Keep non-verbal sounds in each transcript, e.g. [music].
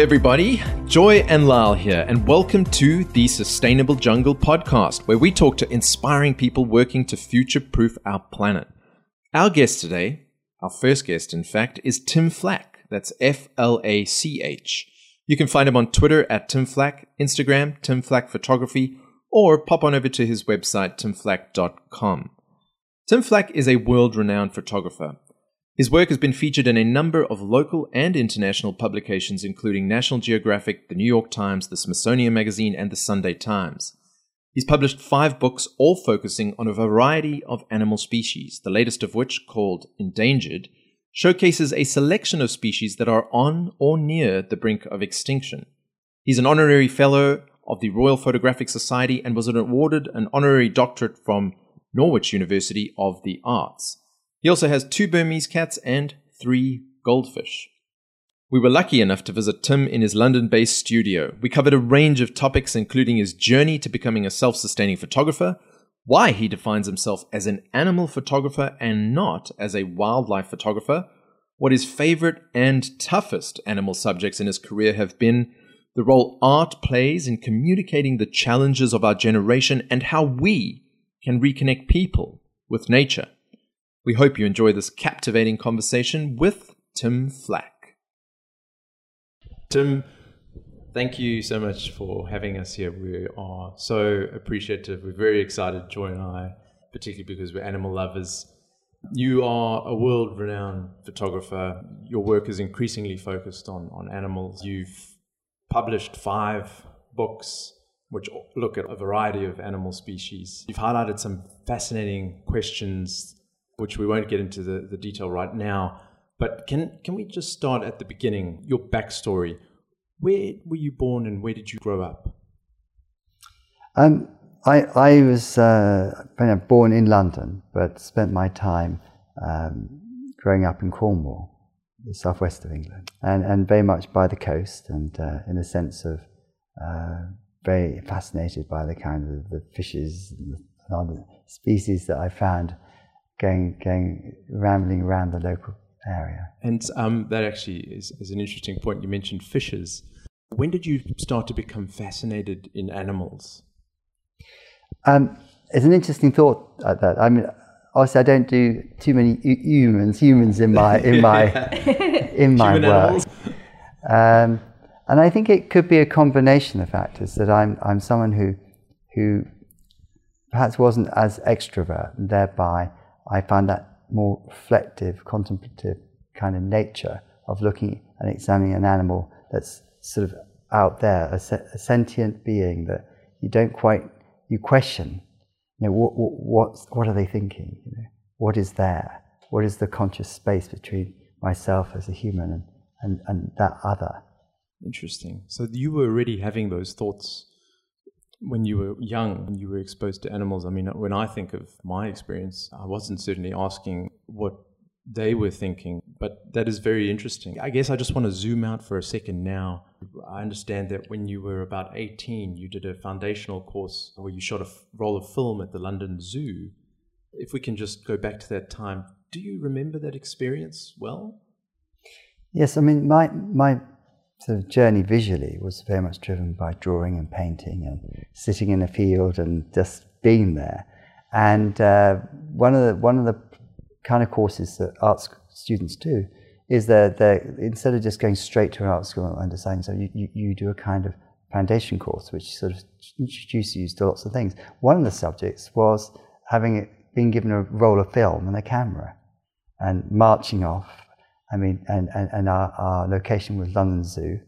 Everybody. Joy and Lal here, and welcome to the Sustainable Jungle podcast, where we talk to inspiring people working to future proof our planet. Our guest today, our first guest, in fact, is Tim Flach. That's F L A C H. You can find him on Twitter at Tim Flach, Instagram, Tim Flach Photography, or pop on over to his website, timflach.com. Tim Flach is a world renowned photographer. His work has been featured in a number of local and international publications, including National Geographic, the New York Times, the Smithsonian Magazine, and the Sunday Times. He's published five books, all focusing on a variety of animal species, the latest of which, called Endangered, showcases a selection of species that are on or near the brink of extinction. He's an honorary fellow of the Royal Photographic Society and was awarded an honorary doctorate from Norwich University of the Arts. He also has two Burmese cats and three goldfish. We were lucky enough to visit Tim in his London based studio. We covered a range of topics, including his journey to becoming a self sustaining photographer, why he defines himself as an animal photographer and not as a wildlife photographer, what his favorite and toughest animal subjects in his career have been, the role art plays in communicating the challenges of our generation, and how we can reconnect people with nature. We hope you enjoy this captivating conversation with Tim Flach. Tim, thank you so much for having us here. We are so appreciative. We're very excited, Joy and I, particularly because we're animal lovers. You are a world renowned photographer. Your work is increasingly focused on, on animals. You've published five books which look at a variety of animal species. You've highlighted some fascinating questions, which we won't get into the, the detail right now. But can, can we just start at the beginning, your backstory? Where were you born and where did you grow up? Um, I, I was uh, born in London, but spent my time um, growing up in Cornwall, the southwest of England, and, and very much by the coast, and uh, in a sense of uh, very fascinated by the kind of the fishes and the other species that I found going, going rambling around the local area. And um, that actually is, is, an interesting point. You mentioned fishes. When did you start to become fascinated in animals? Um, it's an interesting thought at that. I mean, obviously, I don't do too many humans, humans in my in [laughs] my in my Human work. Um, and I think it could be a combination of factors that I'm I'm someone who who perhaps wasn't as extrovert, and thereby I found that more reflective, contemplative kind of nature of looking and examining an animal that's sort of out there, a, a sentient being that you don't quite, you question, you know, what, what, what are they thinking? You know, what is there? What is the conscious space between myself as a human and, and, and that other? Interesting. So you were already having those thoughts when you were young and you were exposed to animals. I mean, when I think of my experience, I wasn't certainly asking what they were thinking, but that is very interesting. I guess I just want to zoom out for a second now. I understand that when you were about 18, you did a foundational course where you shot a roll of film at the London Zoo. If we can just go back to that time, do you remember that experience well? Yes, I mean, my, my sort of journey visually was very much driven by drawing and painting and sitting in a field and just being there. And uh, one of the one of the kind of courses that art students do is that they instead of just going straight to an art school and deciding so you, you, you do a kind of foundation course which sort of introduces you to lots of things. One of the subjects was having it, being given a roll of film and a camera and marching off I mean, and, and, and our, our location was London Zoo,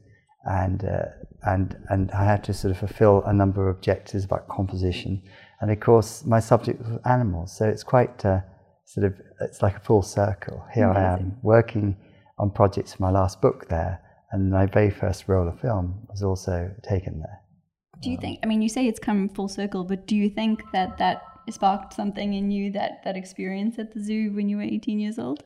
and, uh, and, and I had to sort of fulfill a number of objectives about composition. And of course, my subject was animals, so it's quite uh, sort of, it's like a full circle. Here Amazing. I am working on projects for my last book there, and my very first roll of film was also taken there. Do you think, I mean, you say it's come full circle, but do you think that that sparked something in you, that, that experience at the zoo when you were 18 years old?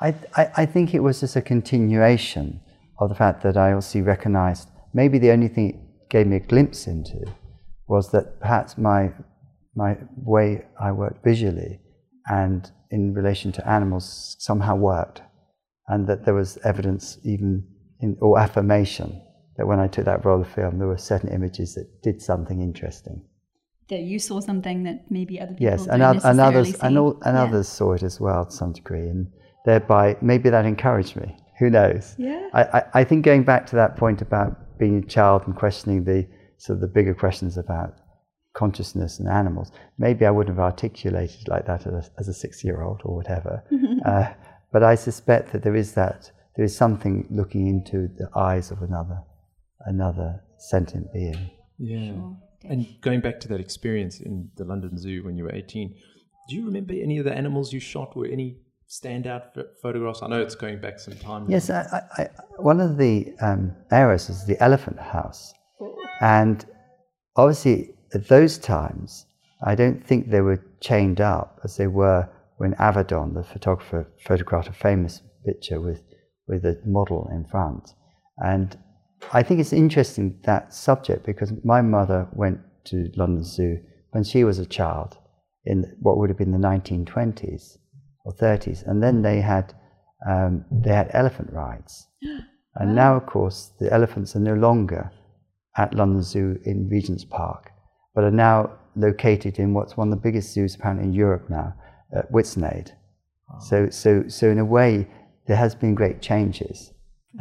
I, I, I think it was just a continuation of the fact that I also recognized maybe the only thing it gave me a glimpse into was that perhaps my, my way I worked visually and in relation to animals somehow worked, and that there was evidence even in, or affirmation that when I took that roll of film, there were certain images that did something interesting. That you saw something that maybe other people Yes, and, oth- and others and, all, and Yeah. others saw it as well to some degree, and thereby maybe that encouraged me. Who knows? Yeah. I, I, I think going back to that point about being a child and questioning the sort of the bigger questions about consciousness and animals, maybe I wouldn't have articulated like that as a, as a six-year-old or whatever. [laughs] uh, but I suspect that there is that there is something looking into the eyes of another another sentient being. Yeah. Sure. And going back to that experience in the London Zoo when you were 18, do you remember any of the animals you shot? Were any standout ph- photographs? I know it's going back some time. Yes, I, I, one of the um, areas is the elephant house. And obviously, at those times, I don't think they were chained up as they were when Avedon, the photographer, photographed a famous picture with, with a model in front. And I think it's interesting that subject because my mother went to London Zoo when she was a child in what would have been the 1920s or 30s, and then they had um, they had elephant rides, [gasps] and now of course the elephants are no longer at London Zoo in Regent's Park, but are now located in what's one of the biggest zoos apparently in Europe now, at Whipsnade. So, so, so in a way, there has been great changes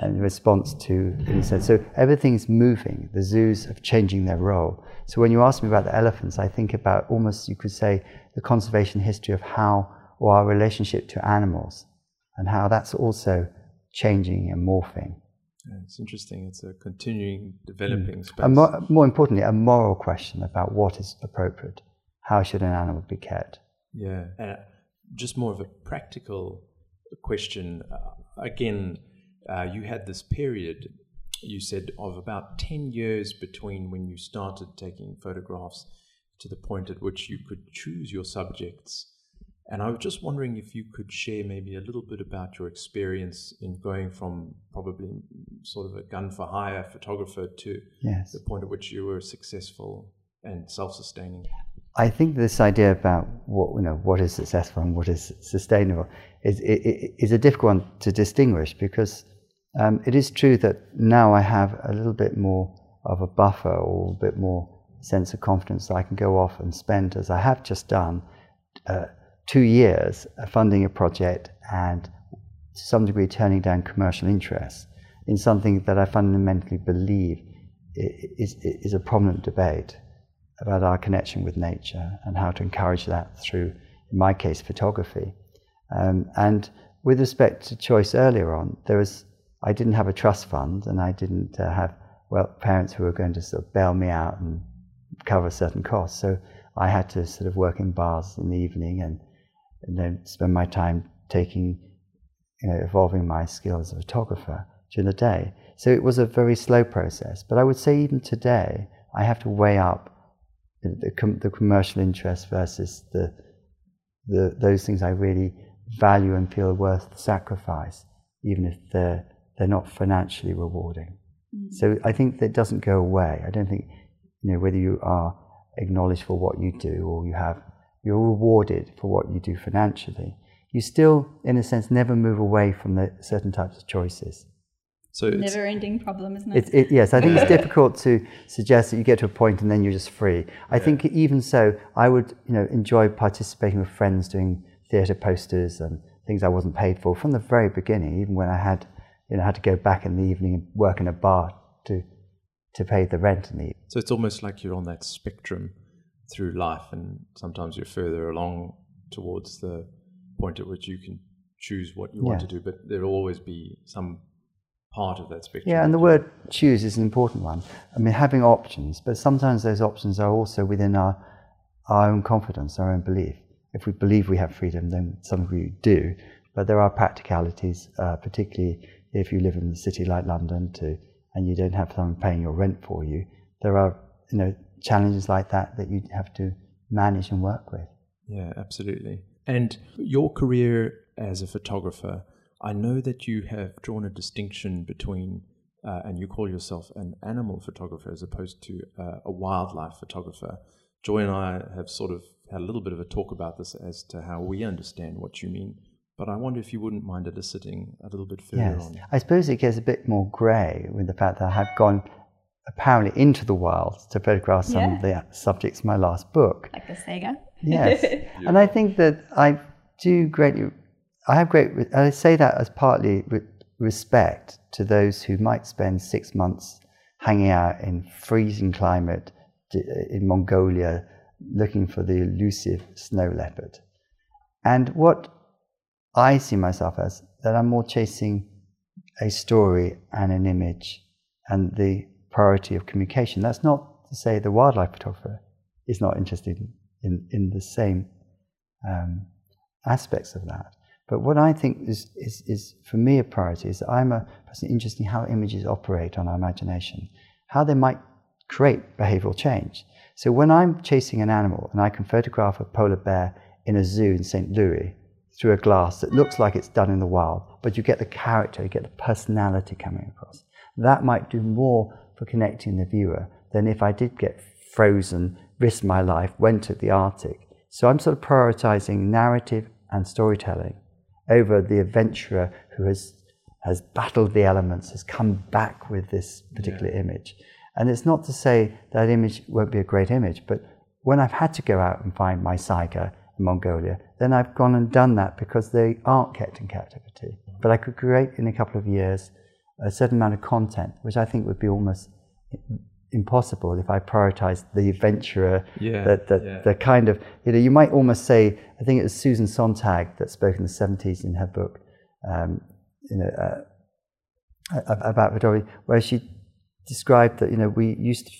in response to, in a sense. So everything's moving. The zoos are changing their role. So when you ask me about the elephants, I think about almost, you could say, the conservation history of how, or our relationship to animals, and how that's also changing and morphing. Yeah, it's interesting. It's a continuing, developing space. And more, more importantly, a moral question about what is appropriate. How should an animal be kept? Yeah, and uh, just more of a practical question. Uh, again, uh, you had this period, you said, of about 10 years between when you started taking photographs to the point at which you could choose your subjects. And I was just wondering if you could share maybe a little bit about your experience in going from probably sort of a gun for hire photographer to Yes. the point at which you were successful and self sustaining. I think this idea about what you know what is successful and what is sustainable is is a difficult one to distinguish because um, it is true that now I have a little bit more of a buffer or a bit more sense of confidence that I can go off and spend as I have just done uh, two years uh, funding a project and to some degree turning down commercial interests in something that I fundamentally believe is, is a prominent debate about our connection with nature and how to encourage that through, in my case, photography. Um, and with respect to choice earlier on, there was I didn't have a trust fund and I didn't uh, have well parents who were going to sort of bail me out and cover certain costs. So I had to sort of work in bars in the evening and, and then spend my time taking, you know, evolving my skill as a photographer during the day. So it was a very slow process. But I would say even today, I have to weigh up the, the, com- the commercial interest versus the, the those things I really value and feel worth the sacrifice, even if they're they're not financially rewarding. Mm. So I think that doesn't go away. I don't think you know whether you are acknowledged for what you do or you have you're rewarded for what you do financially. You still, in a sense, never move away from the certain types of choices. So it's, a Never ending problem, isn't it? It's, it, yes, I think it's [laughs] difficult to suggest that you get to a point and then you're just free. I think even so, I would you know enjoy participating with friends doing theatre posters and things I wasn't paid for from the very beginning. Even when I had you know had to go back in the evening and work in a bar to to pay the rent in the So it's almost like you're on that spectrum through life, and sometimes you're further along towards the point at which you can choose what you want to do, but there'll always be some part of that spectrum. Yeah, and the word choose is an important one. I mean, having options, but sometimes those options are also within our, our own confidence, our own belief. If we believe we have freedom, then some of you do. But there are practicalities, uh, particularly if you live in a city like London, to, and you don't have someone paying your rent for you. There are, you know, challenges like that that you have to manage and work with. Yeah, absolutely. And your career as a photographer, I know that you have drawn a distinction between, uh, and you call yourself an animal photographer as opposed to uh, a wildlife photographer. Joy and I have sort of had a little bit of a talk about this as to how we understand what you mean but I wonder if you wouldn't mind eliciting a little bit further Yes. on. I suppose it gets a bit more grey with the fact that I have gone apparently into the wild to photograph some of the subjects in my last book. Like the Saiga. Yes. [laughs] and I think that I do greatly, I have great, I say that as partly with respect to those who might spend six months hanging out in freezing climate in Mongolia looking for the elusive snow leopard. And what I see myself as, that I'm more chasing a story and an image and the priority of communication. That's not to say the wildlife photographer is not interested in, in, the same um, aspects of that. But what I think is, is, is for me a priority is that I'm a person interested in how images operate on our imagination, how they might create behavioral change. So when I'm chasing an animal and I can photograph a polar bear in a zoo in St. Louis through a glass that looks like it's done in the wild, but you get the character, you get the personality coming across, that might do more for connecting the viewer than if I did get frozen, risked my life, went to the Arctic. So I'm sort of prioritizing narrative and storytelling over the adventurer who has has battled the elements, has come back with this particular yeah. image. And it's not to say that image won't be a great image, but when I've had to go out and find my Saiga in Mongolia, then I've gone and done that because they aren't kept in captivity. But I could create in a couple of years a certain amount of content, which I think would be almost impossible if I prioritized the adventurer, yeah, the, the, yeah. the, kind of, you know, you might almost say, I think it was Susan Sontag that spoke in the 70s in her book, um, you know, uh, about photography, where she described that, you know, we used to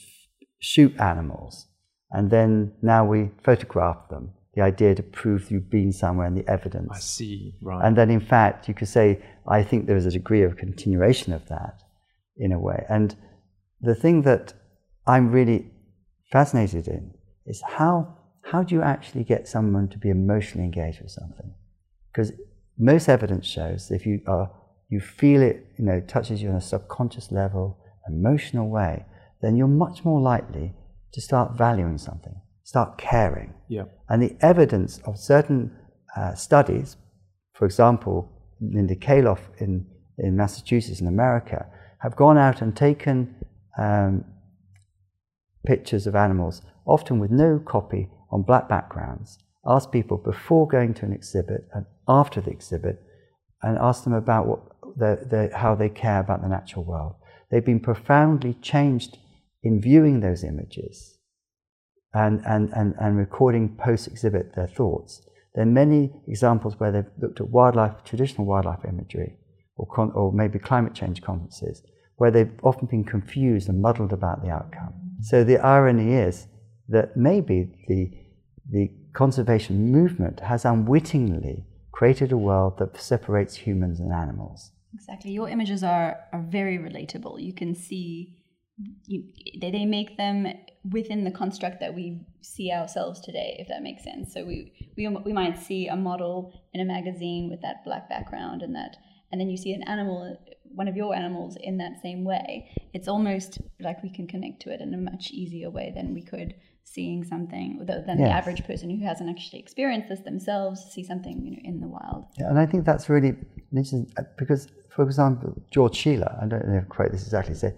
shoot animals and then now we photograph them. The idea to prove you've been somewhere and the evidence. I see, right. And then in fact, you could say, I think there is a degree of continuation of that in a way. And the thing that I'm really fascinated in is how, how do you actually get someone to be emotionally engaged with something? Because most evidence shows if you are you feel it, you know, touches you on a subconscious level, emotional way, then you're much more likely to start valuing something, start caring. Yeah. And the evidence of certain uh, studies, for example, Linda Kailaugh in, in Massachusetts in America, have gone out and taken um, pictures of animals, often with no copy on black backgrounds, asked people before going to an exhibit and after the exhibit, and asked them about what the, the, how they care about the natural world. They've been profoundly changed in viewing those images and, and, and, and recording post exhibit their thoughts. There are many examples where they've looked at wildlife, traditional wildlife imagery, or, con- or maybe climate change conferences, where they've often been confused and muddled about the outcome. So the irony is that maybe the, the conservation movement has unwittingly created a world that separates humans and animals. Exactly. Your images are, are very relatable. You can see, you, they, they make them within the construct that we see ourselves today, if that makes sense. So we, we, we might see a model in a magazine with that black background and that, and then you see an animal one of your animals in that same way, it's almost like we can connect to it in a much easier way than we could seeing something than yes. the average person who hasn't actually experienced this themselves see something you know in the wild. Yeah, and I think that's really interesting uh, because, for example, George Schaller, I don't know if I quote this exactly, said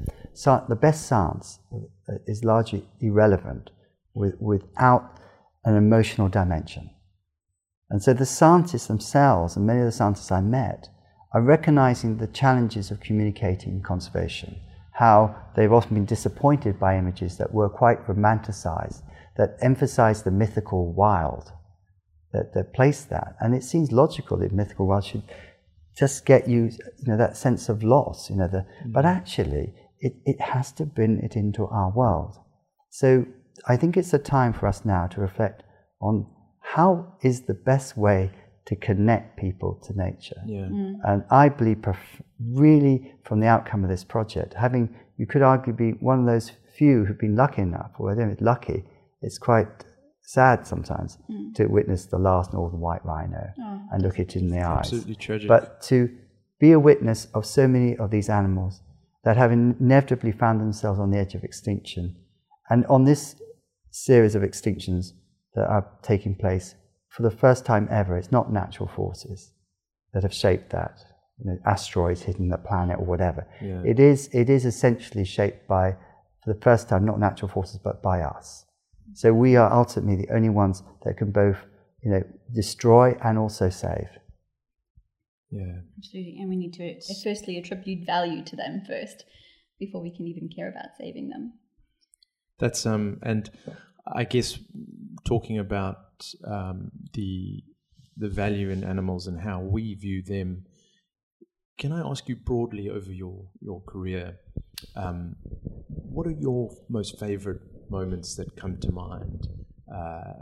the best science uh, is largely irrelevant with, without an emotional dimension. And so the scientists themselves, and many of the scientists I met, are recognizing the challenges of communicating conservation, how they've often been disappointed by images that were quite romanticized, that emphasize the mythical wild, that, that place that. And it seems logical that mythical wild should just get you, you know, that sense of loss, you know, the, mm-hmm. but actually it, it has to bring it into our world. So I think it's a time for us now to reflect on how is the best way to connect people to nature. Yeah. Mm. And I believe, prof- really, from the outcome of this project, having, you could argue, be one of those few who've been lucky enough, or I don't know lucky, it's quite sad sometimes mm. to witness the last northern white rhino oh, and look it in the eyes. Absolutely tragic. But to be a witness of so many of these animals that have inevitably found themselves on the edge of extinction. And on this series of extinctions that are taking place, for the first time ever, it's not natural forces. that have shaped that. You know, asteroids hitting the planet or whatever. Yeah. It is it is essentially shaped by, for the first time, not natural forces but by us. So we are ultimately the only ones that can both, you know, destroy and also save. Yeah. Absolutely. And we need to firstly attribute value to them first before we can even care about saving them. That's um, and I guess talking about um, the the value in animals and how we view them. Can I ask you broadly over your your career? Um, what are your most favorite moments that come to mind? Uh,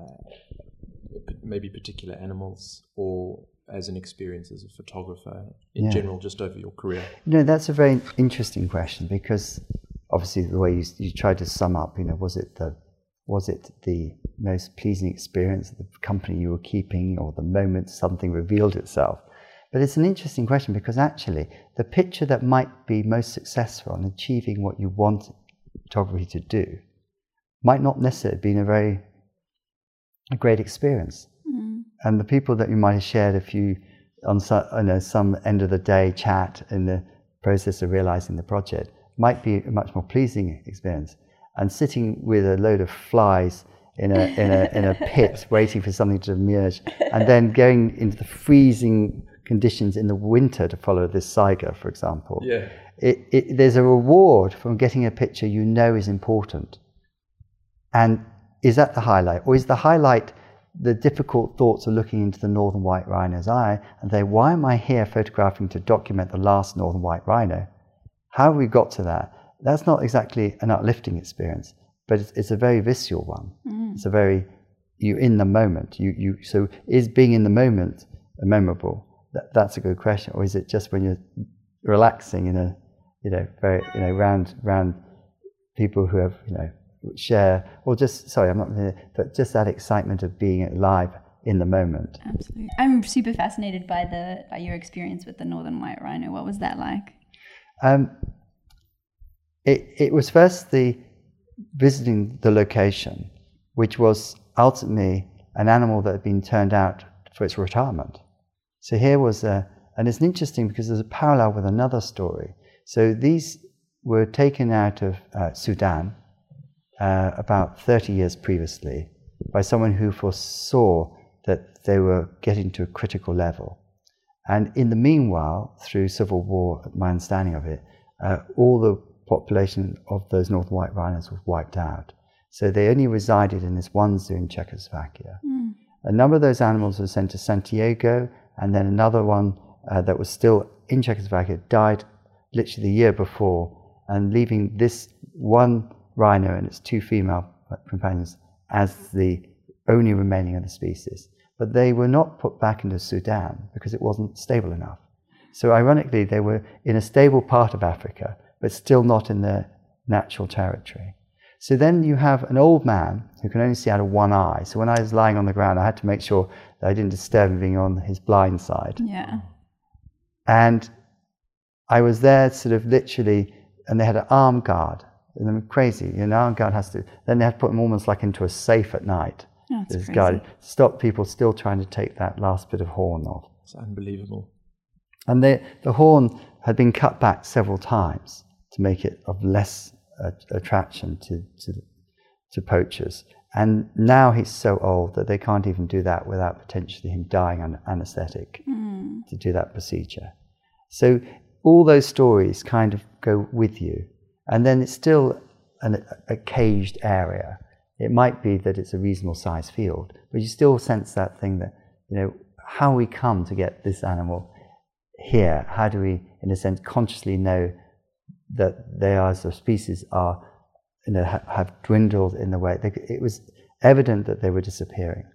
maybe particular animals or as an experience as a photographer in Yeah. general, just over your career? No, that's a very interesting question because obviously the way you, you tried to sum up, you know, was it the was it the most pleasing experience of the company you were keeping or the moment something revealed itself? But it's an interesting question because actually the picture that might be most successful in achieving what you want photography to do might not necessarily have been a very a great experience mm-hmm. and the people that you might have shared a few on some, you know, some end of the day chat in the process of realizing the project might be a much more pleasing experience. And sitting with a load of flies in a, in a, in a pit [laughs] waiting for something to emerge, and then going into the freezing conditions in the winter to follow this Saiga, for example. Yeah. It, it, there's a reward from getting a picture you know is important. And is that the highlight? Or is the highlight the difficult thoughts of looking into the northern white rhino's eye and say, why am I here photographing to document the last northern white rhino? How have we got to that? That's not exactly an uplifting experience, but it's, it's a very visceral one. Mm. It's a very, you're in the moment. You, you, so is being in the moment memorable? That, that's a good question. Or is it just when you're relaxing in a, you know, very, you know, round, round people who have, you know, share, or just, sorry, I'm not, but just that excitement of being alive in the moment. Absolutely. I'm super fascinated by the by your experience with the northern white rhino. What was that like? Um, it, it was first the visiting the location, which was ultimately an animal that had been turned out for its retirement. So here was a, and it's interesting because there's a parallel with another story. So these were taken out of uh, Sudan uh, about 30 years previously by someone who foresaw that they were getting to a critical level. And in the meanwhile, through civil war, my understanding of it, uh, all the population of those northern white rhinos was wiped out. So they only resided in this one zoo in Czechoslovakia. A number of those animals were sent to San Diego, and then another one uh, that was still in Czechoslovakia died literally the year before, and leaving this one rhino and its two female companions as the only remaining of the species. But they were not put back into Sudan because it wasn't stable enough. So, ironically, they were in a stable part of Africa, but still not in their natural territory. So then you have an old man who can only see out of one eye. So when I was lying on the ground, I had to make sure that I didn't disturb him being on his blind side. Yeah. And I was there sort of literally, and they had an arm guard. And they were crazy. You know, God has to, then they have to put him almost like into a safe at night. Oh, that's This crazy. guard stop people still trying to take that last bit of horn off. It's unbelievable. And the, the horn had been cut back several times to make it of less uh, attraction to, to, to poachers. And now he's so old that they can't even do that without potentially him dying on anesthetic to do that procedure. So all those stories kind of go with you. And then it's still an, a caged area. It might be that it's a reasonable sized field, but you still sense that thing that, you know, how we come to get this animal here, how do we, in a sense, consciously know that they are, as a species, are, you know, ha- have dwindled in the way, they, it was evident that they were disappearing.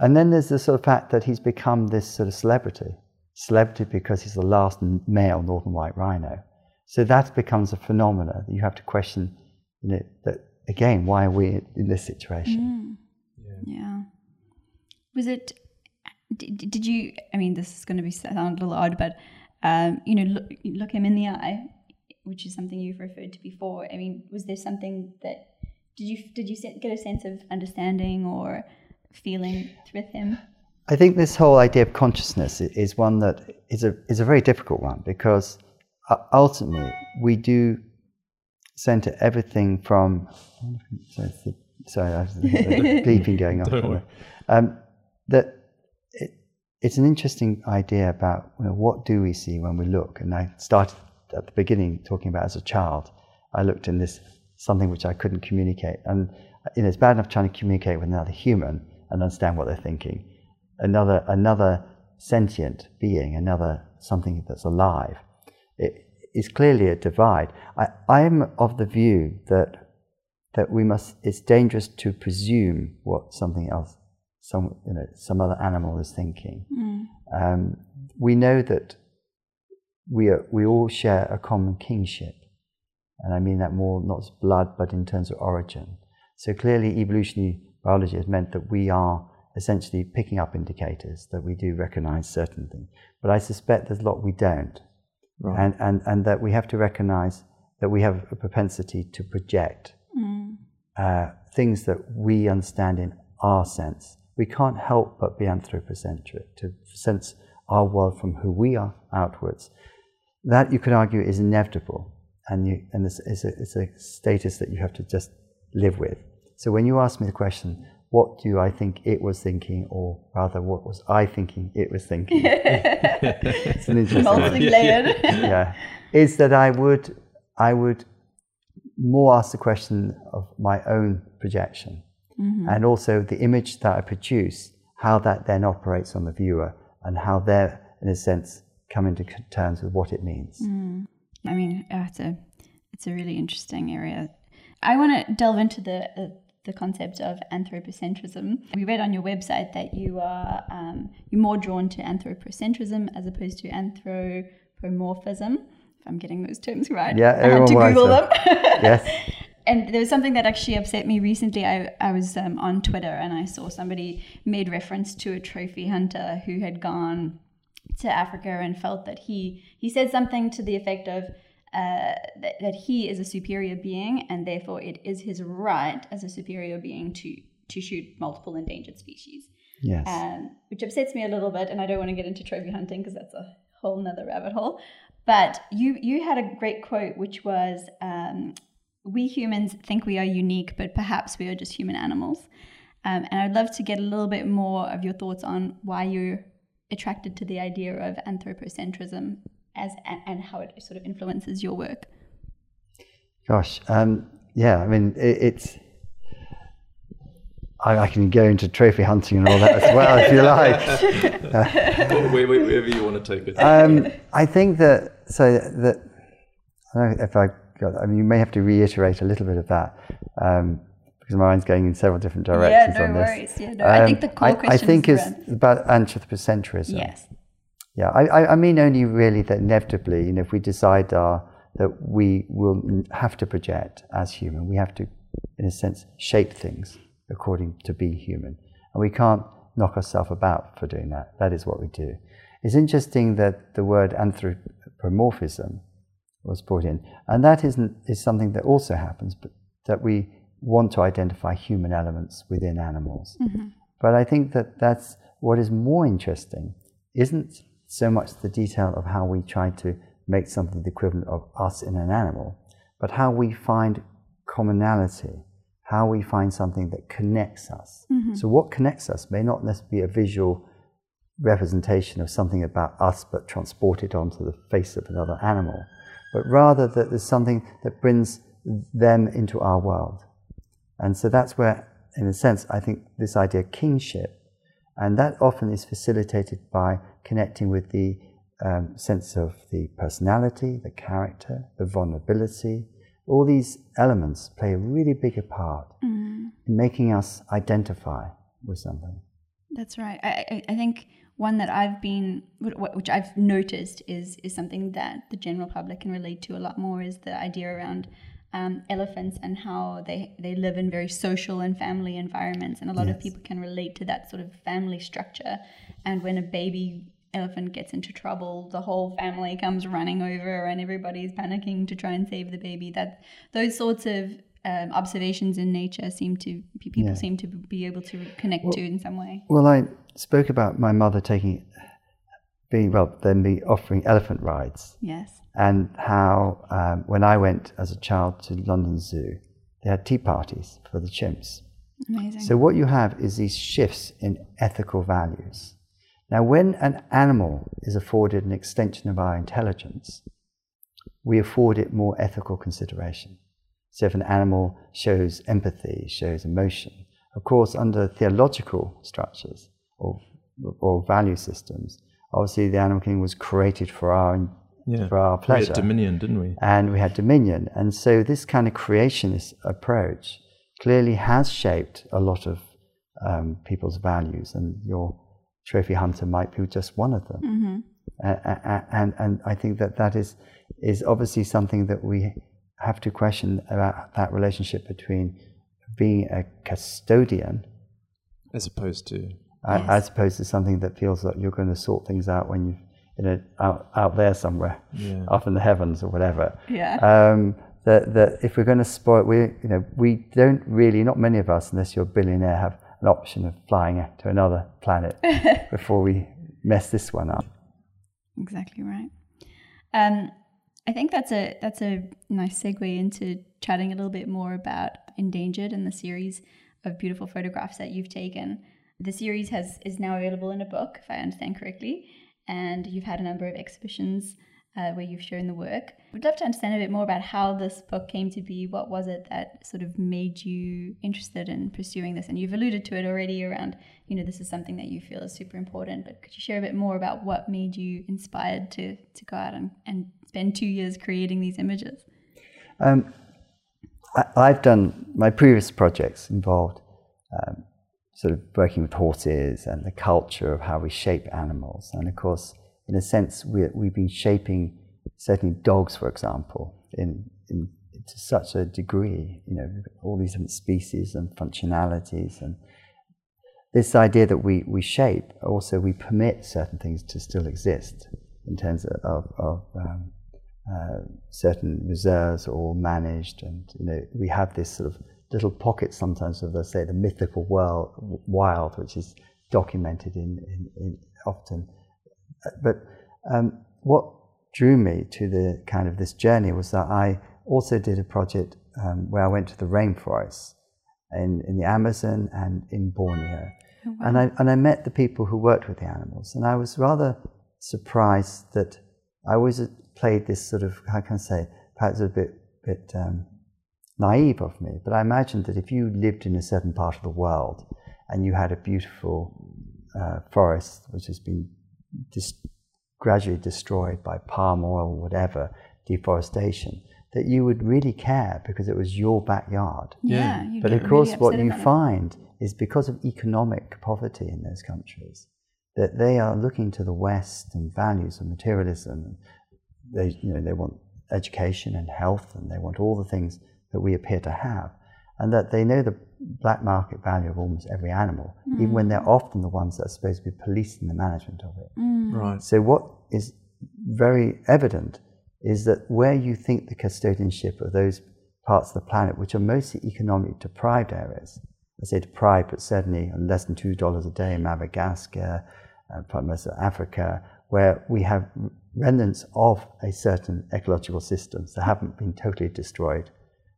And then there's the sort of fact that he's become this sort of celebrity. Celebrity because he's the last male northern white rhino. So that becomes a phenomena that you have to question, you know, that again, why are we in this situation? Yeah. Was it? Did, did you? I mean, this is going to be sound a little odd, but um, you know, look, look him in the eye, which is something you've referred to before. I mean, was there something that did you did you get a sense of understanding or feeling with him? I think this whole idea of consciousness is one that is a is a very difficult one because ultimately we do center everything from. Sorry, sorry I was [laughs] bleeping going on. Um, that it, it's an interesting idea about you know, what do we see when we look. And I started at the beginning talking about as a child. I looked in this something which I couldn't communicate, and you know, it's bad enough trying to communicate with another human and understand what they're thinking another another sentient being, another something that's alive. It is clearly a divide. I, I'm of the view that that we must. It's dangerous to presume what something else, some you know, some other animal is thinking. Mm. Um, we know that we are, we all share a common kingship, and I mean that more not as blood, but in terms of origin. So clearly, evolutionary biology has meant that we are essentially picking up indicators that we do recognize certain things. But I suspect there's a lot we don't. Right. And, and, and that we have to recognize that we have a propensity to project mm. uh, things that we understand in our sense. We can't help but be anthropocentric, to sense our world from who we are outwards. That, you could argue, is inevitable. And, you, and it's, it's, a, it's a status that you have to just live with. So when you ask me the question, what do I think it was thinking, or rather, what was I thinking it was thinking? [laughs] it's an interesting multi-layered. [laughs] yeah, is that I would I would more ask the question of my own projection, mm-hmm. and also the image that I produce, how that then operates on the viewer, and how they're in a sense come into terms with what it means. Mm. I mean, uh, it's a it's a really interesting area. I want to delve into the. Uh, the concept of anthropocentrism. We read on your website that you are um, you're more drawn to anthropocentrism as opposed to anthropomorphism. If I'm getting those terms right, yeah, [laughs] I had to Google them. [laughs] yes. And there was something that actually upset me recently. I, I was um, on Twitter and I saw somebody made reference to a trophy hunter who had gone to Africa and felt that he he said something to the effect of uh, that, that he is a superior being and therefore it is his right as a superior being to to shoot multiple endangered species. Yes. Um, which upsets me a little bit, and I don't want to get into trophy hunting because that's a whole nother rabbit hole. But you you had a great quote, which was, um, "We humans think we are unique, but perhaps we are just human animals." Um, and I'd love to get a little bit more of your thoughts on why you're attracted to the idea of anthropocentrism as and, and how it sort of influences your work? Gosh, um, yeah, I mean, it, it's. I, I, can go into trophy hunting and all that as well, if you [laughs] like. Uh, wherever you want to take it. Um, I think that so that I don't know if I got. I mean, you may have to reiterate a little bit of that. Um, because my mind's going in several different directions yeah, no on this. Worries. Yeah, no, I think the core um, I, I think it's about anthropocentrism. Yes. Yeah, I, I mean only really that inevitably, you know, if we decide uh, that we will have to project as human, we have to, in a sense, shape things according to being human. And we can't knock ourselves about for doing that. That is what we do. It's interesting that the word anthropomorphism was brought in, and that isn't, is something that also happens, but that we want to identify human elements within animals. Mm-hmm. But I think that that's what is more interesting isn't so much the detail of how we try to make something the equivalent of us in an animal, but how we find commonality, how we find something that connects us. Mm-hmm. So, what connects us may not necessarily be a visual representation of something about us but transported onto the face of another animal, but rather that there's something that brings them into our world. And so that's where, in a sense, I think this idea of kingship, and that often is facilitated by connecting with the um, sense of the personality, the character, the vulnerability. All these elements play a really bigger part mm. in making us identify with something. That's right. I, I think one that I've been, which I've noticed, is is something that the general public can relate to a lot more. Is the idea around um, elephants and how they, they live in very social and family environments. And a lot yes. of people can relate to that sort of family structure. And when a baby elephant gets into trouble, the whole family comes running over and everybody's panicking to try and save the baby. That those sorts of um, observations in nature seem to people Yeah. seem to be able to connect to in some way. Well, I spoke about my mother taking, being, well, then me offering elephant rides. Yes. And how um, when I went as a child to London Zoo, they had tea parties for the chimps. Amazing. So what you have is these shifts in ethical values. Now, when an animal is afforded an extension of our intelligence, we afford it more ethical consideration. So if an animal shows empathy, shows emotion, of course, under theological structures or, or value systems, obviously the animal kingdom was created for our Yeah. for our We pleasure had dominion, didn't we? and we had dominion. And so this kind of creationist approach clearly has shaped a lot of um, people's values, and your trophy hunter might be just one of them. hmm A- a- a- and and I think that that is is obviously something that we have to question about that relationship between being a custodian As opposed to uh, Yes. as opposed to something that feels like you're going to sort things out when you you know out out there somewhere yeah. up in the heavens or whatever Yeah. um, that, that if we're going to spoil, we, you know, we don't really, not many of us, unless you're a billionaire, have an option of flying to another planet [laughs] before we mess this one up. Exactly right. Um, I think that's a that's a nice segue into chatting a little bit more about endangered and the series of beautiful photographs that you've taken. The series has is now available in a book, if I understand correctly, and you've had a number of exhibitions uh, where you've shown the work. We'd love to understand a bit more about how this book came to be. What was it that sort of made you interested in pursuing this? And you've alluded to it already around, you know, this is something that you feel is super important. But could you share a bit more about what made you inspired to to go out and, and spend two years creating these images? Um, I, I've done my previous projects involved um, sort of working with horses and the culture of how we shape animals, and of course, in a sense, we, we've been shaping certainly dogs, for example, in, in to such a degree. You know, all these different species and functionalities, and this idea that we, we shape also we permit certain things to still exist in terms of, of, of um, uh, certain reserves or managed, and you know we have this sort of little pockets sometimes of, let's say, the mythical world, wild, which is documented in, in, in often. But um, what drew me to the kind of this journey was that I also did a project um, where I went to the rainforests in, in the Amazon and in Borneo. And I, and I met the people who worked with the animals, and I was rather surprised that I always played this sort of, how can I say, perhaps a bit, bit um, naive of me, but I imagined that if you lived in a certain part of the world and you had a beautiful uh, forest which has been dis- gradually destroyed by palm oil or whatever, deforestation, that you would really care because it was your backyard. Yeah, you'd But of course, really what you find is because of economic poverty in those countries, that they are looking to the West and values of materialism. They, you know, they want education and health, and they want all the things that we appear to have, and that they know the black market value of almost every animal, even when they're often the ones that are supposed to be policing the management of it. Right. So what is very evident is that where you think the custodianship of those parts of the planet, which are mostly economically deprived areas, I say deprived, but certainly on less than two dollars a day in Madagascar, uh, part most of Africa, where we have remnants of a certain ecological systems that haven't been totally destroyed,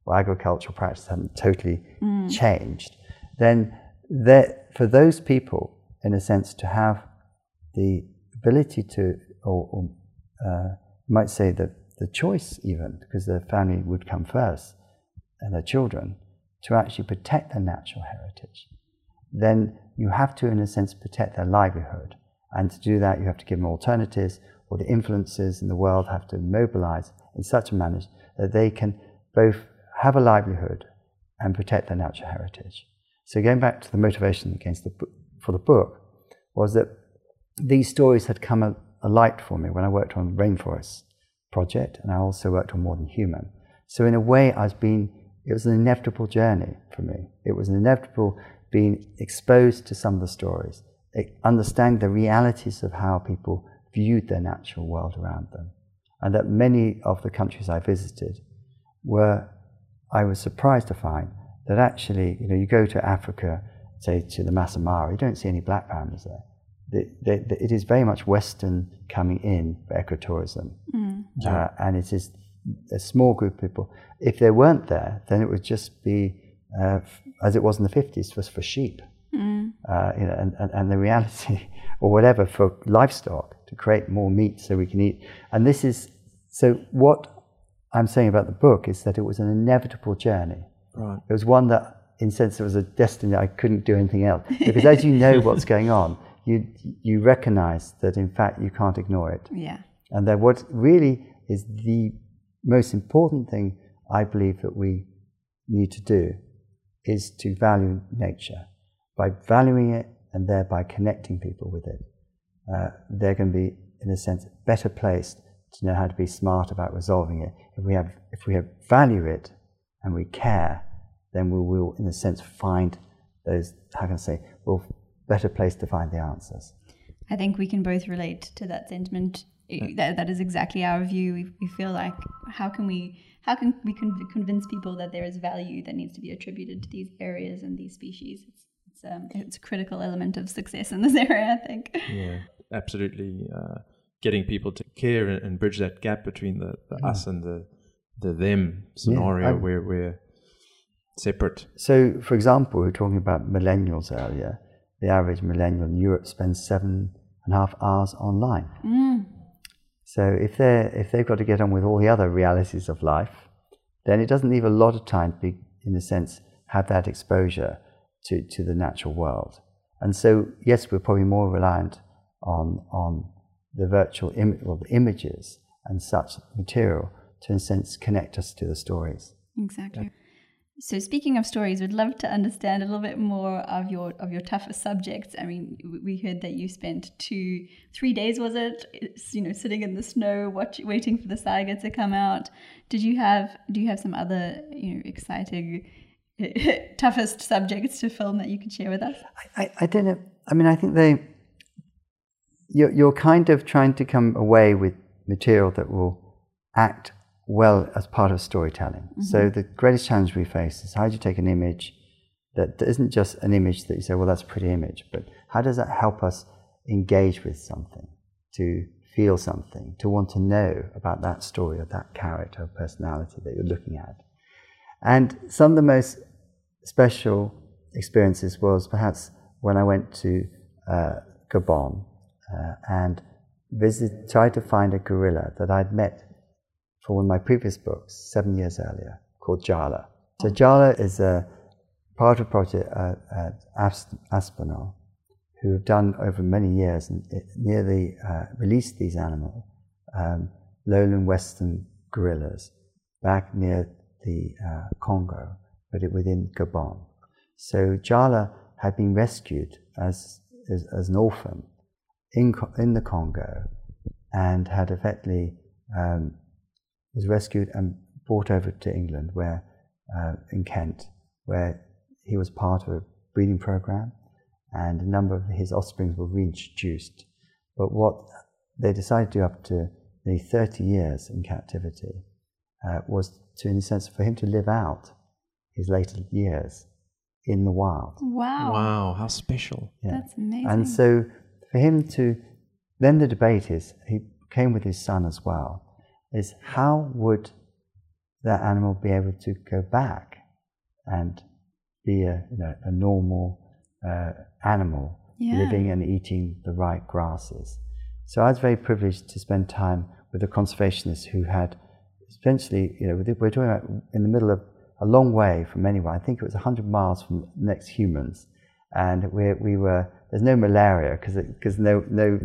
or agricultural practices haven't totally changed, then for those people, in a sense, to have the ability to, or, or uh, might say that the choice even, because their family would come first, and their children, to actually protect their natural heritage, then you have to, in a sense, protect their livelihood. And to do that, you have to give them alternatives, or the influences in the world have to mobilize in such a manner that they can both have a livelihood and protect their natural heritage. So, going back to the motivation against the, for the book, was that these stories had come a- alight for me when I worked on the Rainforest project, and I also worked on More Than Human. So, in a way, I was being, it was an inevitable journey for me. It was an inevitable being exposed to some of the stories, understand the realities of how people viewed their natural world around them, and that many of the countries I visited were I was surprised to find that actually, you know, you go to Africa, say to the Masai Mara, you don't see any black pandas there. The, the, the, it is very much Western coming in for ecotourism. Mm. Uh, and it is a small group of people. If they weren't there, then it would just be, uh, f- as it was in the 50s, was for sheep. Mm. Uh, you know, and, and, and the reality, [laughs] or whatever, for livestock to create more meat so we can eat. And this is, so what I'm saying about the book is that it was an inevitable journey. Right. It was one that, in a sense, it was a destiny. I couldn't do anything else because as you know [laughs] what's going on, you you recognise that in fact you can't ignore it, Yeah. and that what really is the most important thing I believe that we need to do is to value nature. By valuing it and thereby connecting people with it, uh, they're going to be, in a sense, better placed to know how to be smart about resolving it. If we have, if we have value it and we care, then we will, in a sense, find those. How can I say? We'll better place to find the answers. I think we can both relate to that sentiment. That, that is exactly our view. We, we feel like how can we how can we con- convince people that there is value that needs to be attributed to these areas and these species? It's it's, um, it's a critical element of success in this [laughs] area, I think. Yeah, absolutely. Uh, getting people to care and, and bridge that gap between the, the us and the the them scenario I'm- where we're separate. So, for example, we were talking about millennials earlier. The average millennial in Europe spends seven and a half hours online. Mm. So, if they if they've got to get on with all the other realities of life, then it doesn't leave a lot of time to be, in a sense, have that exposure to, to the natural world. And so, yes, we're probably more reliant on on the virtual Im- well, the images and such material to, in a sense, connect us to the stories. Exactly. So speaking of stories, we'd love to understand a little bit more of your of your toughest subjects. I mean, we heard that you spent two, three days was it? It's, you know, sitting in the snow, watch, waiting for the saiga to come out. Did you have? Do you have some other you know exciting, [laughs] toughest subjects to film that you could share with us? I, I don't know. I mean, I think they. You're, you're kind of trying to come away with material that will act well as part of storytelling. So the greatest challenge we face is how do you take an image that isn't just an image that you say, well, that's a pretty image, but how does that help us engage with something, to feel something, to want to know about that story or that character or personality that you're looking at? And some of the most special experiences was perhaps when I went to uh, Gabon uh, and visit, tried to find a gorilla that I'd met for one of my previous books seven years earlier called Djala. So Djala is a part of a project at, at Aspinall who have done over many years and nearly uh, released these animals, um, lowland western gorillas, back near the uh, Congo, but it, within Gabon. So Djala had been rescued as, as, as an orphan in, in the Congo and had effectively um, was rescued and brought over to England, where uh, in Kent, where he was part of a breeding program, and a number of his offspring were reintroduced. But what they decided to do up to nearly 30 years in captivity uh, was to, in a sense, for him to live out his later years in the wild. Wow, Wow, how special. Yeah. that's amazing. And so for him to, then the debate is, he came with his son as well, is how would that animal be able to go back and be a, you know, a normal uh, animal Yeah. living and eating the right grasses? So I was very privileged to spend time with a conservationist who had essentially, you know, we're talking about in the middle of a long way from anywhere. I think it was 100 miles from next humans. And we, we were, there's no malaria because because no, no,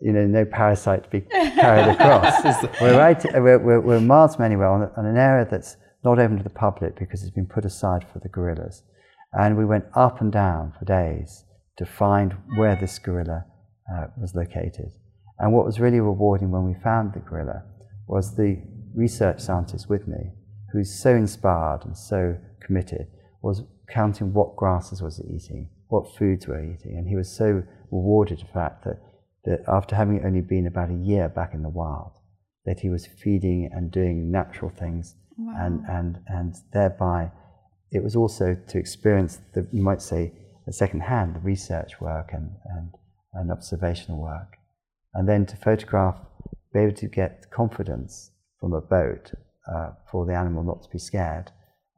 you know, no parasite to be carried across. [laughs] we're, right, we're, we're, we're miles from anywhere on, on an area that's not open to the public because it's been put aside for the gorillas. And we went up and down for days to find where this gorilla uh, was located. And what was really rewarding when we found the gorilla was the research scientist with me, who's so inspired and so committed, was counting what grasses was it eating, what foods were eating, and he was so rewarded the fact that, that after having only been about a year back in the wild, that he was feeding and doing natural things. Wow. and and and thereby it was also to experience the you might say the second hand the research work and and, and observational work, and then to photograph, be able to get confidence from a boat uh, for the animal not to be scared,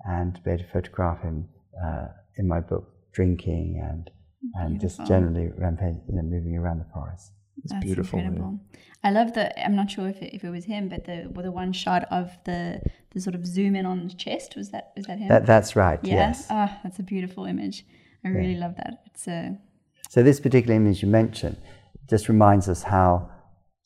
and to be able to photograph him uh, in my book drinking and and Beautiful. just generally rampage, you know, moving around the forest. It's That's beautiful. Incredible. Yeah. I love the. I'm not sure if it, if it was him, but the well, the one shot of the the sort of zoom in on the chest was that was that him? That, that's right. Yeah? Yes. Oh, that's a beautiful image. I yeah. really love that. It's a. So this particular image you mentioned just reminds us how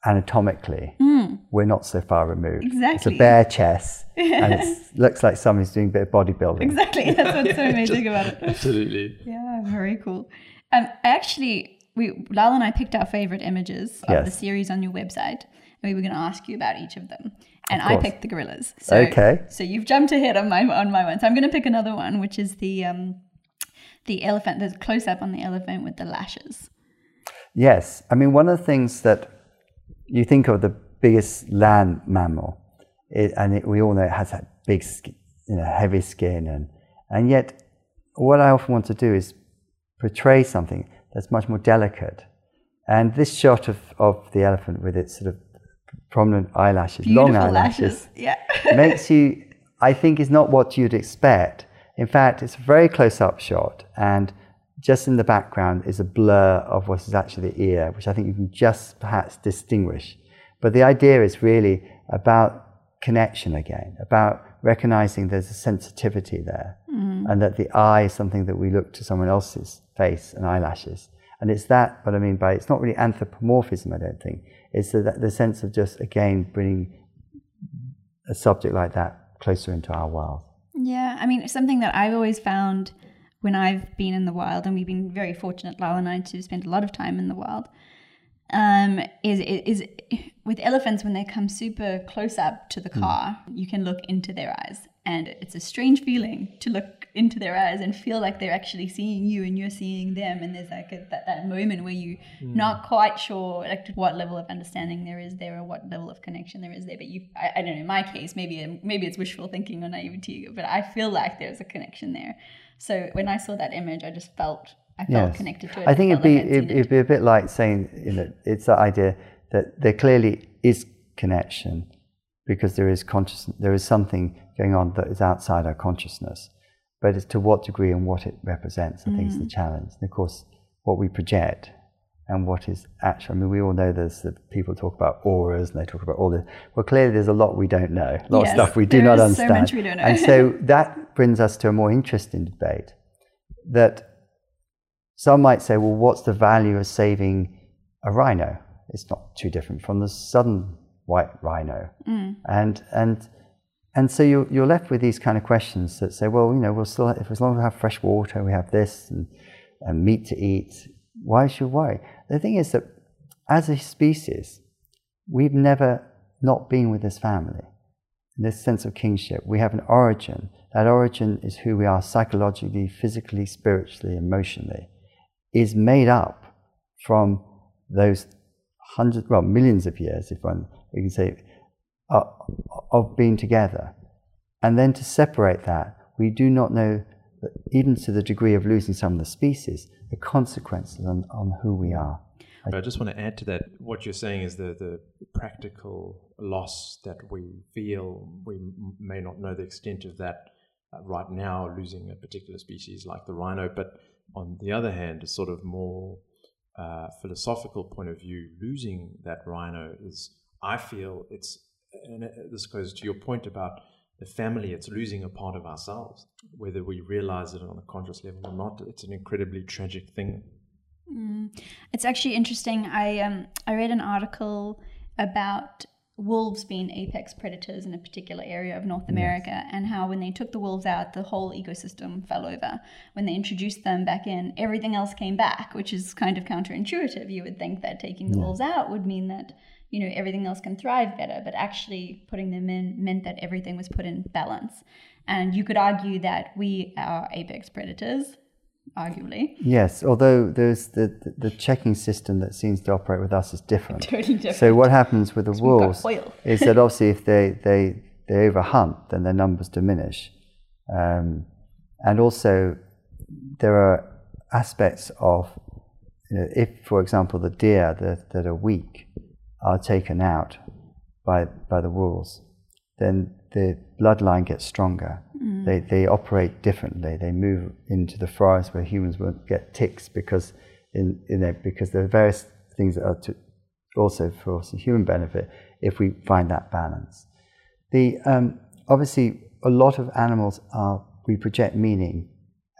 anatomically mm. we're not so far removed. Exactly. It's a bare chest [laughs] and it looks like somebody's doing a bit of bodybuilding. Exactly. That's what's [laughs] so amazing about it. Absolutely. Yeah, very cool. Um, actually, we Lyle and I picked our favorite images of yes. the series on your website, and we were going to ask you about each of them. And of I picked the gorillas. So, okay. So you've jumped ahead on my on my one. So I'm going to pick another one, which is the um, the elephant. The close up on the elephant with the lashes. Yes, I mean one of the things that you think of the biggest land mammal, it, and it, we all know it has that big, you know, heavy skin, and and yet, what I often want to do is portray something that's much more delicate. And this shot of, of the elephant with its sort of prominent eyelashes, Beautiful long eyelashes, yeah. [laughs] makes you, I think, is not what you'd expect. In fact, it's a very close up shot, and just in the background is a blur of what is actually the ear, which I think you can just perhaps distinguish. But the idea is really about connection again, about recognizing there's a sensitivity there, mm. and that the eye is something that we look to someone else's face and eyelashes. And it's that, what I mean by it's not really anthropomorphism, I don't think. It's the, the sense of just, again, bringing a subject like that closer into our world. Yeah, I mean, something that I've always found when I've been in the wild, and we've been very fortunate, Lyle and I, to spend a lot of time in the wild, um, is, is with elephants when they come super close up to the hmm. car, mm. you can look into their eyes, and it's a strange feeling to look into their eyes and feel like they're actually seeing you and you're seeing them, and there's like a, that that moment where you mm. not quite sure like what level of understanding there is there or what level of connection there is there. But you, I, I don't know. In my case, maybe maybe it's wishful thinking or naivety, but I feel like there's a connection there. So when I saw that image, I just felt I felt yes. connected to it. I think it'd be like it'd, it'd, be a bit like saying you know it's that idea that there clearly is connection because there is consciousness, there is something going on that is outside our consciousness, but it's to what degree and what it represents. I mm. think is the challenge. And of course, what we project and what is actual. I mean, we all know there's the people talk about auras and they talk about all this. Well, clearly there's a lot we don't know, a lot yes, of stuff we do not understand. So much we don't know. and so [laughs] that brings us to a more interesting debate that some might say, well, what's the value of saving a rhino? It's not too different from the southern white rhino. Mm. And, and, and so you're, you're left with these kind of questions that say, well, you know, we'll still, if as long as we have fresh water, we have this and, and meat to eat, why should we? The thing is that as a species, we've never not been with this family. This sense of kingship. We have an origin. That origin is who we are psychologically, physically, spiritually, emotionally, is made up from those hundreds, well, millions of years, if one, we can say, uh, of being together. And then to separate that, we do not know, even to the degree of losing some of the species, the consequences on, on who we are. I just want to add to that. What you're saying is the, the practical loss that we feel. We may not know the extent of that uh, right now, losing a particular species like the rhino. But on the other hand, a sort of more uh, philosophical point of view, losing that rhino is, I feel, it's, and this goes to your point about the family, it's losing a part of ourselves. Whether we realize it on a conscious level or not, it's an incredibly tragic thing. Mm. It's actually interesting. I um, I read an article about wolves being apex predators in a particular area of North America yes. and how when they took the wolves out, the whole ecosystem fell over. When they introduced them back in, everything else came back, which is kind of counterintuitive. You would think that taking the wolves out would mean that you know everything else can thrive better but actually putting them in meant that everything was put in balance. And you could argue that we are apex predators arguably. Yes although there's the, the, the checking system that seems to operate with us is different. [laughs] Totally different. So what happens with the wolves is that obviously if they they they overhunt, then their numbers diminish. Um, and also, there are aspects of, you know, if, for example, the deer that, that are weak are taken out by, by the wolves, then the bloodline gets stronger. Mm. They, they operate differently. They move into the forest where humans won't get ticks because, in, in there, because there are various things that are to, also for us human benefit if we find that balance. The, um, obviously, a lot of animals are, we project meaning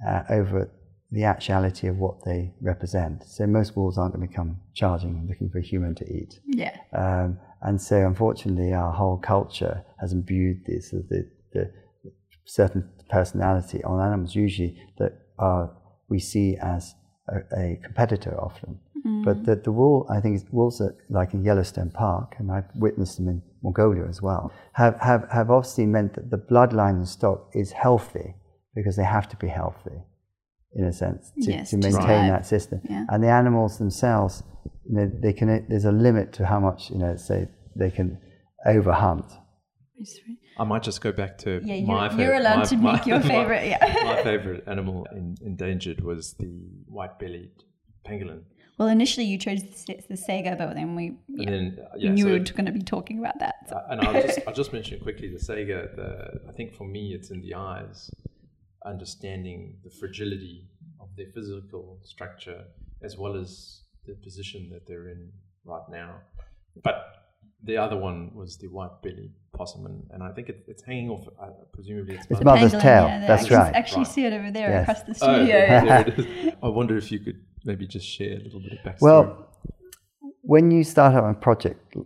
uh, over the actuality of what they represent. So most wolves aren't going to come charging and looking for a human to eat. Yeah. Um, and so, unfortunately, our whole culture has imbued this the, the certain personality on animals, usually that are, we see as a, a competitor often. Mm. But the, the wool, I think, wolves are like in Yellowstone Park, and I've witnessed them in Mongolia as well, have, have, have obviously meant that the bloodline and stock is healthy because they have to be healthy in a sense to, yes, to maintain that system. Yeah. And the animals themselves, you know, they can. There's a limit to how much you know. Say they can overhunt. I might just go back to yeah, my you're, favorite. You're allowed my, to make your favorite. My, yeah. my favorite [laughs] [laughs] animal in, endangered was the white-bellied pangolin. Well, initially you chose the, the Saiga, but then we yeah, then, uh, yeah, knew so, we were going to be talking about that. So. Uh, and I'll just, [laughs] I'll just mention quickly the Saiga. The, I think for me, it's in the eyes understanding the fragility of their physical structure as well as the position that they're in right now. But the other one was the white belly possum, and, and I think it, it's hanging off. Uh, presumably, it's, it's mother's tail. Yeah, That's right. Actually, right. see it over there yes. across the oh, studio. Oh, [laughs] I wonder if you could maybe just share a little bit of backstory. Well, when you start up a project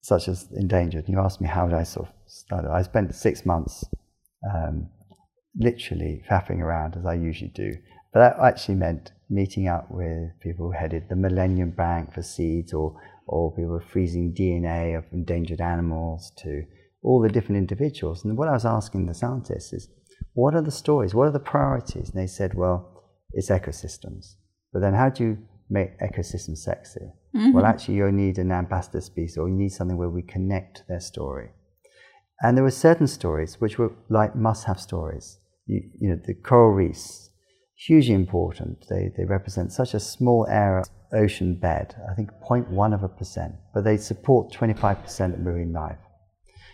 such as Endangered, you asked me how did I sort of start it. I spent six months um, literally faffing around as I usually do. But that actually meant meeting up with people who headed the Millennium Bank for seeds or, or people were freezing DNA of endangered animals to all the different individuals. And what I was asking the scientists is, what are the stories? What are the priorities? And they said, well, it's ecosystems. But then how do you make ecosystems sexy? Mm-hmm. Well, actually, you need an ambassador species or you need something where we connect their story. And there were certain stories which were like must have stories you, you know, the coral reefs, hugely important. They, they represent such a small area of ocean bed, I think 0.1 of a percent, but they support 25% of marine life.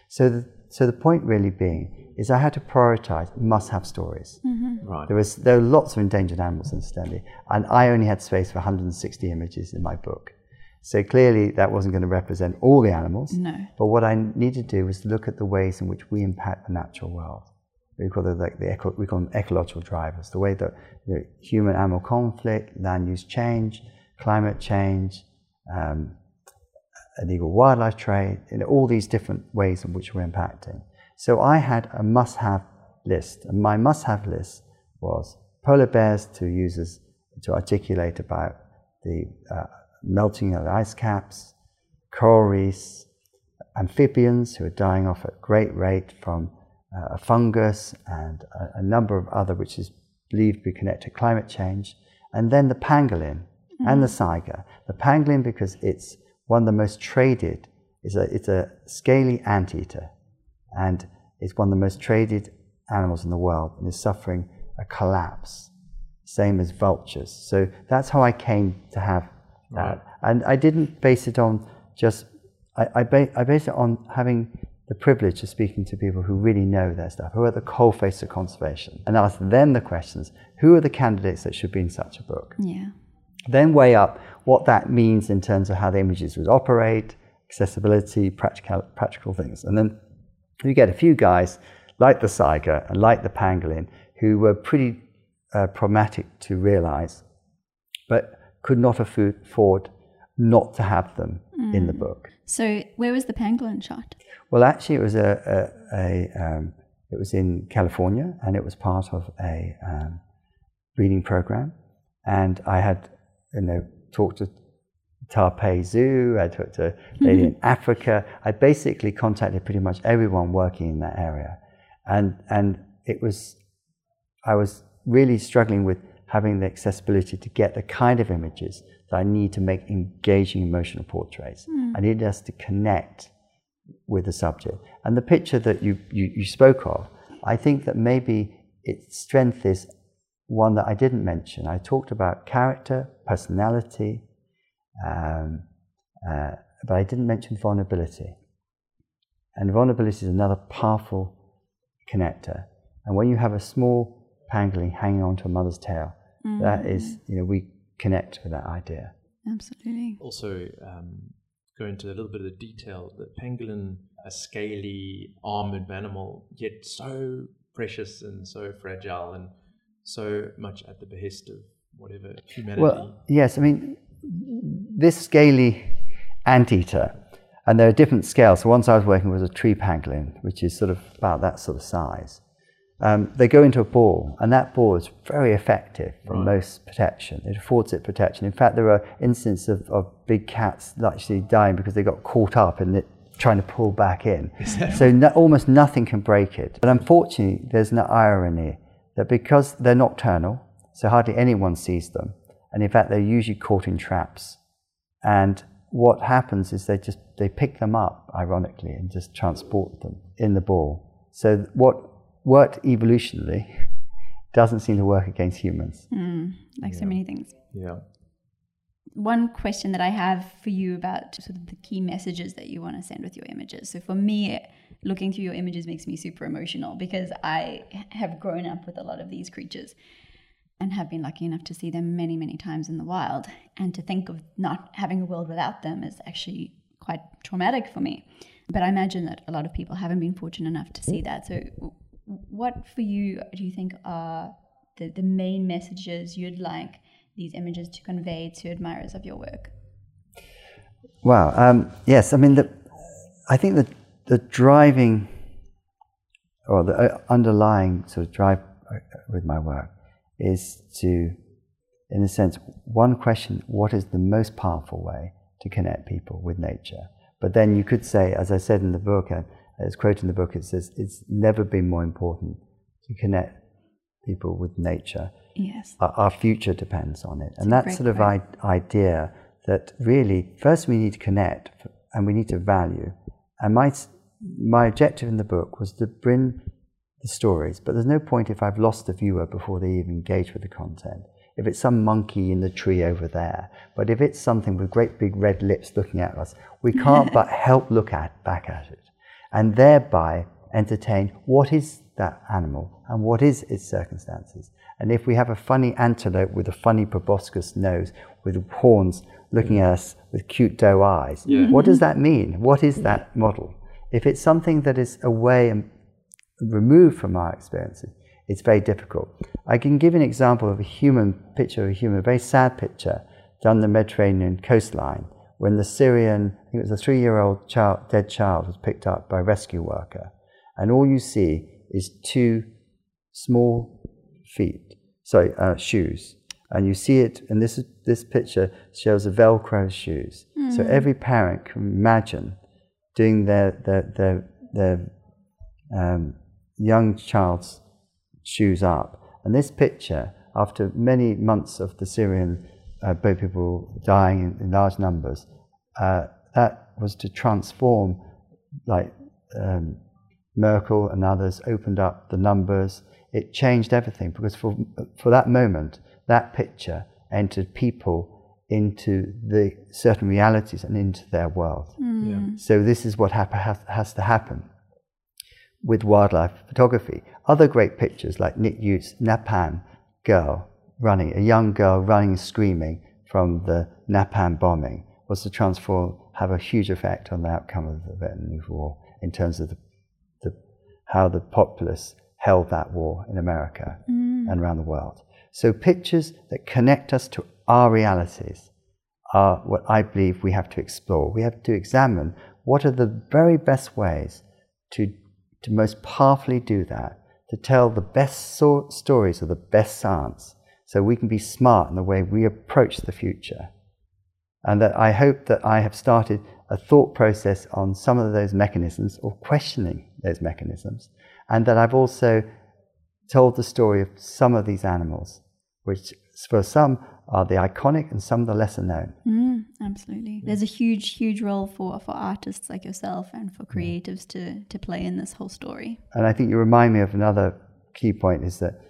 So the, so the point really being is I had to prioritize must-have stories. Mm-hmm. Right. There was there were lots of endangered animals incidentally, and I only had space for 160 images in my book. So clearly that wasn't going to represent all the animals. No. But what I needed to do was look at the ways in which we impact the natural world we call them like the eco, we call them ecological drivers. The way that you know, human-animal conflict, land use change, climate change, um, illegal wildlife trade, you know, all these different ways in which we're impacting. So I had a must-have list, and my must-have list was polar bears to use as, to articulate about the uh, melting of the ice caps, coral reefs, amphibians who are dying off at great rate from uh, a fungus and a, a, number of other which is believed to be connected to climate change, and then the pangolin mm-hmm. and the saiga. The pangolin because it's one of the most traded, is a, it's a scaly anteater, and it's one of the most traded animals in the world and is suffering a collapse, same as vultures. So that's how I came to have that. Right. And I didn't base it on just, I, I, ba- I based it on having the privilege of speaking to people who really know their stuff, who are at the coalface of conservation, and ask them the questions who are the candidates that should be in such a book? Yeah. Then weigh up what that means in terms of how the images would operate, accessibility, practical, practical things. And then you get a few guys like the Saiga and like the Pangolin who were pretty uh, pragmatic to realize, but could not afford not to have them mm. in the mm. book. So, where was the pangolin shot? Well, actually, it was a, a, a um, it was in California, and it was part of a um, breeding program. And I had, you know, talked to Taipei Zoo. I talked to a [laughs] lady in Africa. I basically contacted pretty much everyone working in that area, and and it was, I was really struggling with having the accessibility to get the kind of images I need to make engaging emotional portraits. Mm. I need us to connect with the subject. And the picture that you, you, you spoke of, I think that maybe its strength is one that I didn't mention. I talked about character, personality, um, uh, but I didn't mention vulnerability. And vulnerability is another powerful connector. And when you have a small pangolin hanging onto a mother's tail, mm. that is, you know, we connect with that idea. Absolutely. Also, um, go into a little bit of the detail. The pangolin, a scaly, armored animal, yet so precious and so fragile and so much at the behest of whatever humanity. Well, yes, I mean, this scaly anteater, and there are different scales. So, once I was working with a tree pangolin, which is sort of about that sort of size. Um, they go into a ball, and that ball is very effective for right. most protection. It affords it protection. In fact, there are instances of, of big cats actually dying because they got caught up in it trying to pull back in. [laughs] so no, almost nothing can break it. But unfortunately, there's an irony that because they're nocturnal, so hardly anyone sees them, and in fact, they're usually caught in traps. And what happens is they just they pick them up, ironically, and just transport them in the ball. So what worked evolutionarily doesn't seem to work against humans. Mm, like yeah. so many things. Yeah. One question that I have for you about sort of the key messages that you want to send with your images. So for me, looking through your images makes me super emotional because I have grown up with a lot of these creatures and have been lucky enough to see them many, many times in the wild. And to think of not having a world without them is actually quite traumatic for me. But I imagine that a lot of people haven't been fortunate enough to see that. So, what for you do you think are the, the main messages you'd like these images to convey to admirers of your work? Wow. Um, yes, I mean, the, I think that the driving or the uh, underlying sort of drive uh, with my work is to, in a sense, one question what is the most powerful way to connect people with nature? But then you could say, as I said in the book, as quoted in the book, it says, it's never been more important to connect people with nature. Yes. Our, our future depends on it. and that sort of I- idea that really, first we need to connect and we need to value. And my, my objective in the book was to bring the stories, but there's no point if I've lost the viewer before they even engage with the content. If it's some monkey in the tree over there, but if it's something with great big red lips looking at us, we can't [laughs] but help look at back at it and thereby entertain what is that animal and what is its circumstances. And if we have a funny antelope with a funny proboscis nose with horns looking at us with cute doe eyes, yeah. what does that mean? What is that model? If it's something that is away and removed from our experiences, it's very difficult. I can give an example of a human picture of a human, a very sad picture done the Mediterranean coastline when the Syrian, I think it was a three year old child, dead child, was picked up by a rescue worker. And all you see is two small feet, sorry, uh, shoes. And you see it, and this, this picture shows a Velcro shoes. Mm. So hmm. every parent can imagine doing their, their, their, their um, young child's shoes up. And this picture, after many months of the Syrian uh, boat people dying in, in large numbers, uh, that was to transform, like um, Merkel and others opened up the numbers. It changed everything because for, for that moment, that picture entered people into the certain realities and into their world. Mm. Yeah. So this is what has, has to happen with wildlife photography. Other great pictures like Nick Ut's Napalm girl running, a young girl running screaming from the Napalm bombing was to transform, have a huge effect on the outcome of the Vietnamese War in terms of the, the, how the populace held that war in America mm. and around the world. So pictures that connect us to our realities are what I believe we have to explore. We have to examine what are the very best ways to, to most powerfully do that, to tell the best so- stories of the best science so we can be smart in the way we approach the future. And that I hope that I have started a thought process on some of those mechanisms or questioning those mechanisms, and that I've also told the story of some of these animals, which for some are the iconic and some the lesser known. Mm, absolutely. There's a huge, huge role for, for artists like yourself and for creatives to, to play in this whole story. And I think you remind me of another key point is that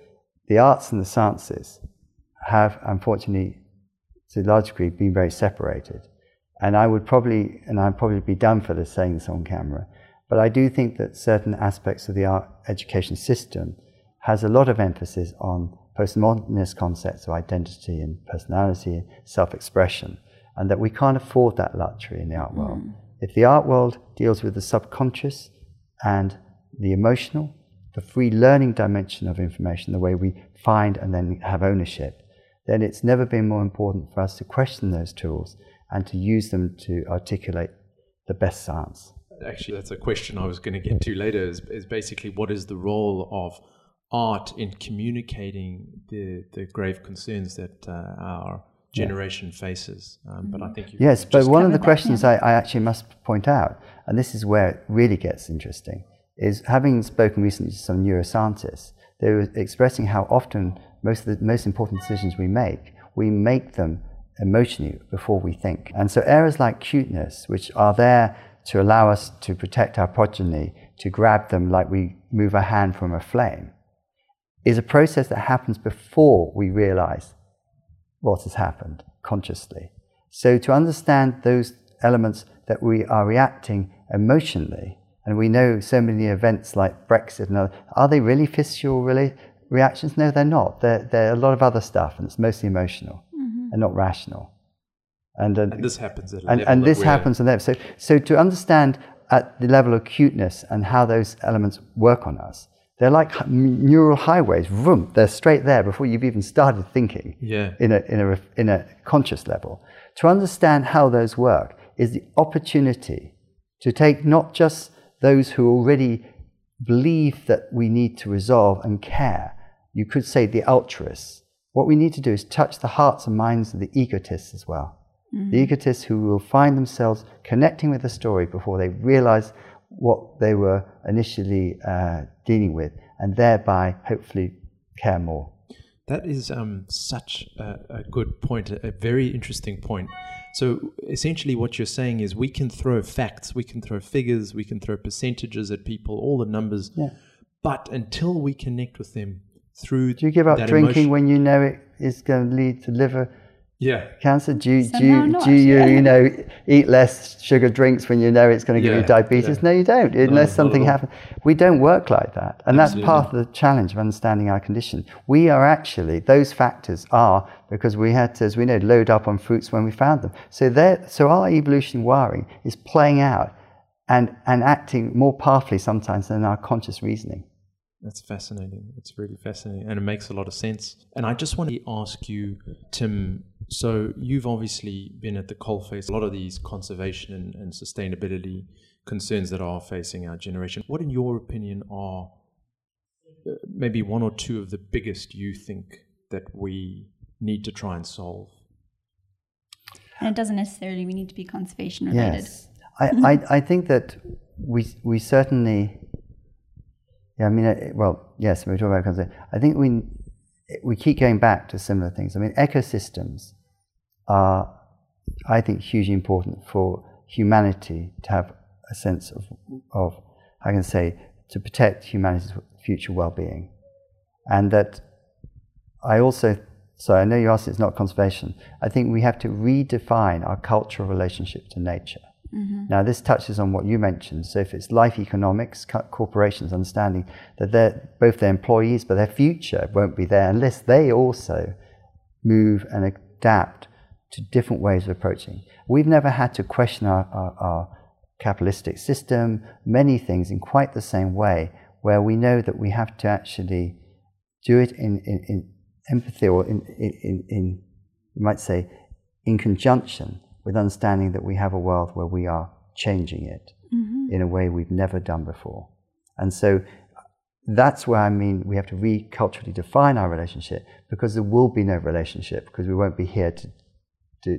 the arts and the sciences have, unfortunately, to a large degree, been very separated. And I would probably, and I'd probably be done for this saying this on camera, but I do think that certain aspects of the art education system has a lot of emphasis on postmodernist concepts of identity and personality and self-expression, and that we can't afford that luxury in the art world. Mm. If the art world deals with the subconscious and the emotional, the free learning dimension of information, the way we find and then have ownership, then it's never been more important for us to question those tools and to use them to articulate the best science. Actually, that's a question I was going to get to later. Is, is basically what is the role of art in communicating the the grave concerns that uh, our generation yeah. faces? Um, but I think yes, but one of the questions I, I actually must point out, and this is where it really gets interesting, is having spoken recently to some neuroscientists, they were expressing how often most of the most important decisions we make, we make them emotionally before we think. And so errors like cuteness, which are there to allow us to protect our progeny, to grab them like we move a hand from a flame, is a process that happens before we realize what has happened consciously. So to understand those elements that we are reacting emotionally, and we know so many events like Brexit and other, are they really visceral really reactions? No, they're not. They're, they're a lot of other stuff, and it's mostly emotional mm-hmm. and not rational. And, uh, and this happens at and, and this happens at So, so to understand at the level of cuteness and how those elements work on us, they're like neural highways. Vroom, they're straight there before you've even started thinking yeah. in, a, in, a, in a conscious level. To understand how those work is the opportunity to take not just those who already believe that we need to resolve and care, you could say the altruists. What we need to do is touch the hearts and minds of the egotists as well. Mm-hmm. The egotists who will find themselves connecting with the story before they realize what they were initially uh, dealing with, and thereby hopefully care more. That is um, such a, a, good point, a, a very interesting point. So essentially, what you're saying is we can throw facts, we can throw figures, we can throw percentages at people, all the numbers, yeah. but until we connect with them through, do you give up drinking emotion, when you know it is going to lead to liver yeah. cancer? Do you, do you, do you, yeah. you know, eat less sugar drinks when you know it's going to give yeah, you diabetes? Yeah. No, you don't, unless no, something happens. We don't work like that. And Absolutely. that's part of the challenge of understanding our condition. We are actually, those factors are because we had to, as we know, load up on fruits when we found them. So, so our evolution wiring is playing out and, and acting more powerfully sometimes than our conscious reasoning. That's fascinating. It's really fascinating, and it makes a lot of sense. And I just want to ask you, Tim. So you've obviously been at the coalface. A lot of these conservation and, and sustainability concerns that are facing our generation. What, in your opinion, are uh, maybe one or two of the biggest you think that we need to try and solve? And it doesn't necessarily we need to be conservation related. Yes, I, I, I think that we we certainly yeah, I mean, uh, well, yes, we talk about conservation. I think we we keep going back to similar things. I mean, ecosystems are, I think, hugely important for humanity to have a sense of, of I can say, to protect humanity's future well-being, and that I also. So I know you asked it's not conservation. I think we have to redefine our cultural relationship to nature. Mm-hmm. Now, this touches on what you mentioned. So, if it's life economics, corporations understanding that they're, both their employees, but their future won't be there unless they also move and adapt to different ways of approaching. We've never had to question our, our, our capitalistic system, many things in quite the same way, where we know that we have to actually do it in, in, in empathy or in, in, in, you might say, in conjunction with understanding that we have a world where we are changing it mm-hmm. in a way we've never done before. And so that's where I mean we have to reculturally define our relationship because there will be no relationship because we won't be here to, to,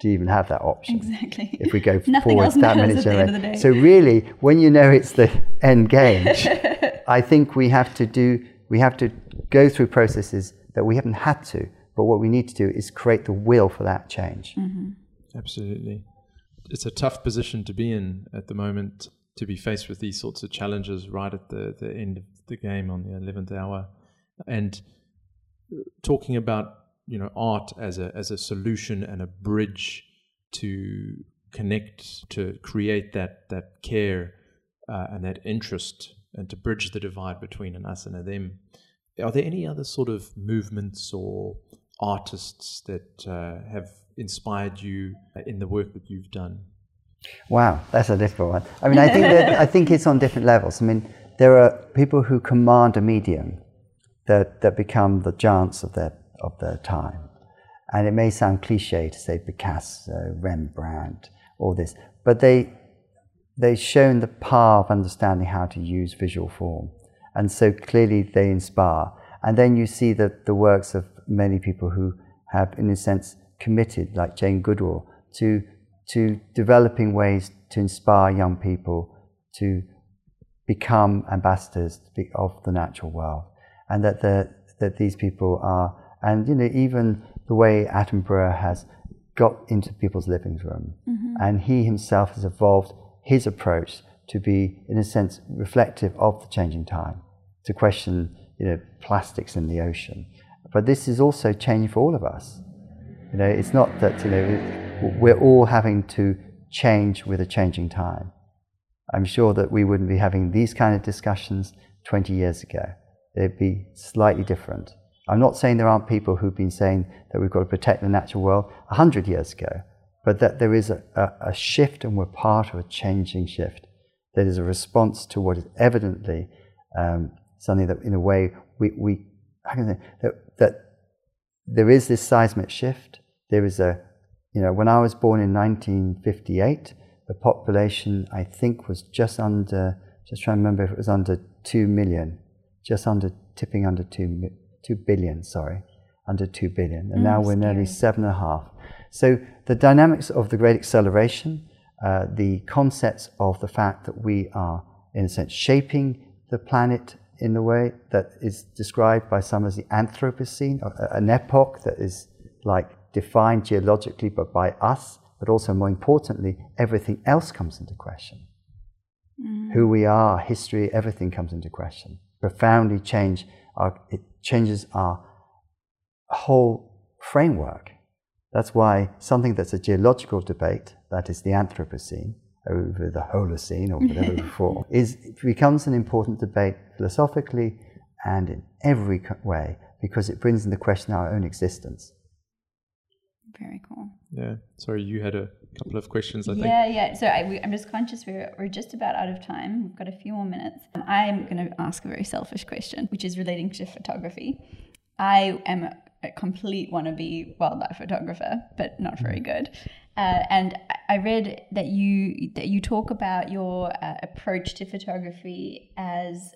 to even have that option. Exactly. If we go [laughs] forward that many generations. So really, when you know it's the [laughs] end game, [laughs] I think we have to do we have to go through processes that we haven't had to But what we need to do is create the will for that change. Mm-hmm. Absolutely. It's a tough position to be in at the moment to be faced with these sorts of challenges right at the, the end of the game on the 11th hour. And talking about you know art as a as a solution and a bridge to connect to create that that care uh, and that interest and to bridge the divide between an us and a them. Are there any other sort of movements or artists that uh, have inspired you uh, in the work that you've done? Wow, that's a difficult one. I mean, I think that I think it's on different levels. I mean, there are people who command a medium that that become the giants of their of their time, and it may sound cliche to say Picasso, Rembrandt, all this, but they they've shown the power of understanding how to use visual form, and so clearly they inspire. And then you see the the works of many people who have, in a sense, committed, like Jane Goodall, to to developing ways to inspire young people to become ambassadors of the natural world, and that the, that these people are, and you know, even the way Attenborough has got into people's living room, mm-hmm. and he himself has evolved his approach to be, in a sense, reflective of the changing time, to question, you know, plastics in the ocean. But this is also change for all of us. You know, it's not that you know we're all having to change with a changing time. I'm sure that we wouldn't be having these kind of discussions 20 years ago. They'd be slightly different. I'm not saying there aren't people who've been saying that we've got to protect the natural world 100 years ago, but that there is a, a, a shift and we're part of a changing shift. That is a response to what is evidently um, something that, in a way, we, we say, that, that there is this seismic shift. There is a you know, when I was born in 1958, the population I think was just under, just trying to remember if it was under 2 million, just under, tipping under 2, 2 billion, sorry, under 2 billion. And mm, now we're scary. nearly seven and a half. So the dynamics of the great acceleration, uh, the concepts of the fact that we are, in a sense, shaping the planet in the way that is described by some as the Anthropocene, an epoch that is like defined geologically but by us, but also more importantly, everything else comes into question. Mm. Who we are, history, everything comes into question. Profoundly change our, it changes our whole framework. That's why something that's a geological debate, that is the Anthropocene, over the Holocene or whatever [laughs] before, is becomes an important debate philosophically and in every way because it brings into question our own existence. Very cool. Yeah. Sorry, you had a couple of questions, I think. Yeah, yeah. So I, am just conscious we're, we're just about out of time. We've got a few more minutes. I'm going to ask a very selfish question, which is relating to photography. I am a, a complete wannabe wildlife photographer, but not very mm-hmm. good. Uh, and I read that you that you talk about your uh, approach to photography as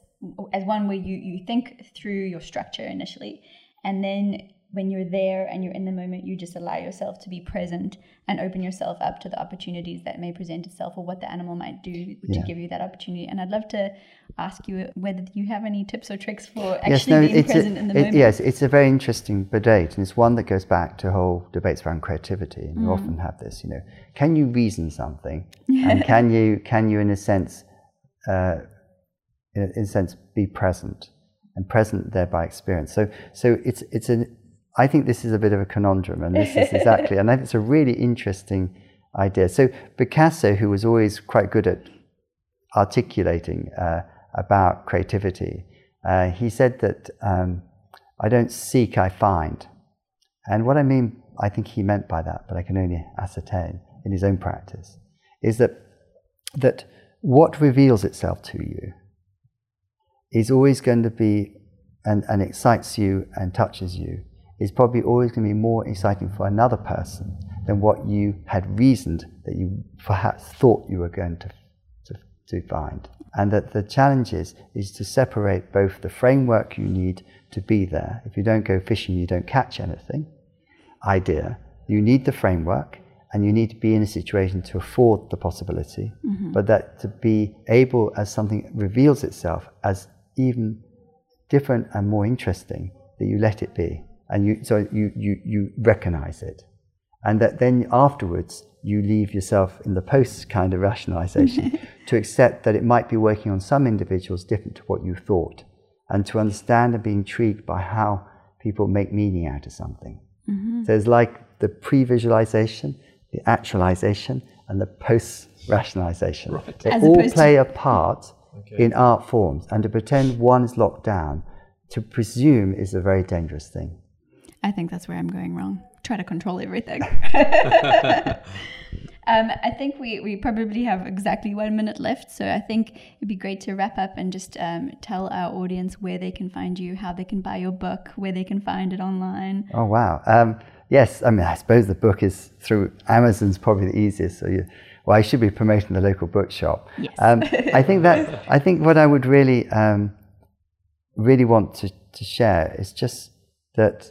as one where you you think through your structure initially, and then when you're there and you're in the moment, you just allow yourself to be present and open yourself up to the opportunities that may present itself or what the animal might do to yeah. give you that opportunity. And I'd love to ask you whether you have any tips or tricks for actually yes, no, being present a, in the it, moment. Yes, it's a very interesting debate, and it's one that goes back to whole debates around creativity. And mm. you often have this, you know, can you reason something, [laughs] and can you can you, in a sense, uh, in, a, in a sense, be present and present there by experience. So, so it's it's an I think this is a bit of a conundrum, and this is [laughs] exactly, and I think it's a really interesting idea. So Picasso, who was always quite good at articulating uh, about creativity, uh, he said that um, I don't seek, I find. And what I mean, I think he meant by that, but I can only ascertain in his own practice, is that that what reveals itself to you is always going to be and, and excites you and touches you is probably always going to be more exciting for another person than what you had reasoned that you perhaps thought you were going to, to, to find. And that the challenge is, is to separate both the framework you need to be there. If you don't go fishing, you don't catch anything. Idea. You need the framework and you need to be in a situation to afford the possibility, mm-hmm. but that to be able, as something reveals itself as even different and more interesting, that you let it be and you so you you you recognize it, and that then afterwards you leave yourself in the post kind of rationalization [laughs] to accept that it might be working on some individuals different to what you thought, and to understand and be intrigued by how people make meaning out of something. Mm-hmm. So it's like the pre-visualization, the actualization, and the post-rationalization. Right. They As all play to- a part okay. in art forms, and to pretend one is locked down, to presume is a very dangerous thing. I think that's where I'm going wrong. Try to control everything. [laughs] Um, I think we, we probably have exactly one minute left. So I think it'd be great to wrap up and just um, tell our audience where they can find you, how they can buy your book, where they can find it online. Oh, wow. Um, yes, I mean, I suppose the book is through Amazon's probably the easiest. So you, well, I should be promoting the local bookshop. Yes. Um, I think that, I think what I would really, um, really want to, to share is just that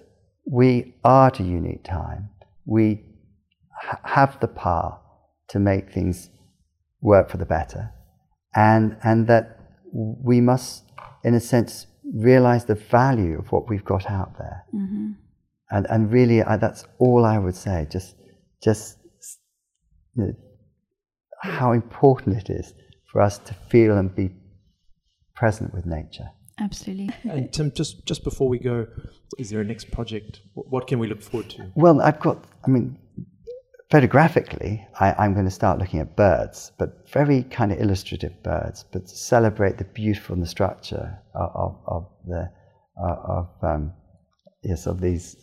we are at a unique time. We ha- have the power to make things work for the better. And, and that we must, in a sense, realize the value of what we've got out there. Mm-hmm. And, and really, I, that's all I would say. Just, just you know, how important it is for us to feel and be present with nature. Absolutely. And Tim, just just before we go, is there a next project? What can we look forward to? Well, I've got. I mean, photographically, I, am going to start looking at birds, but very kind of illustrative birds, but to celebrate the beautiful and the structure of, of, of the uh, of um, yes of these.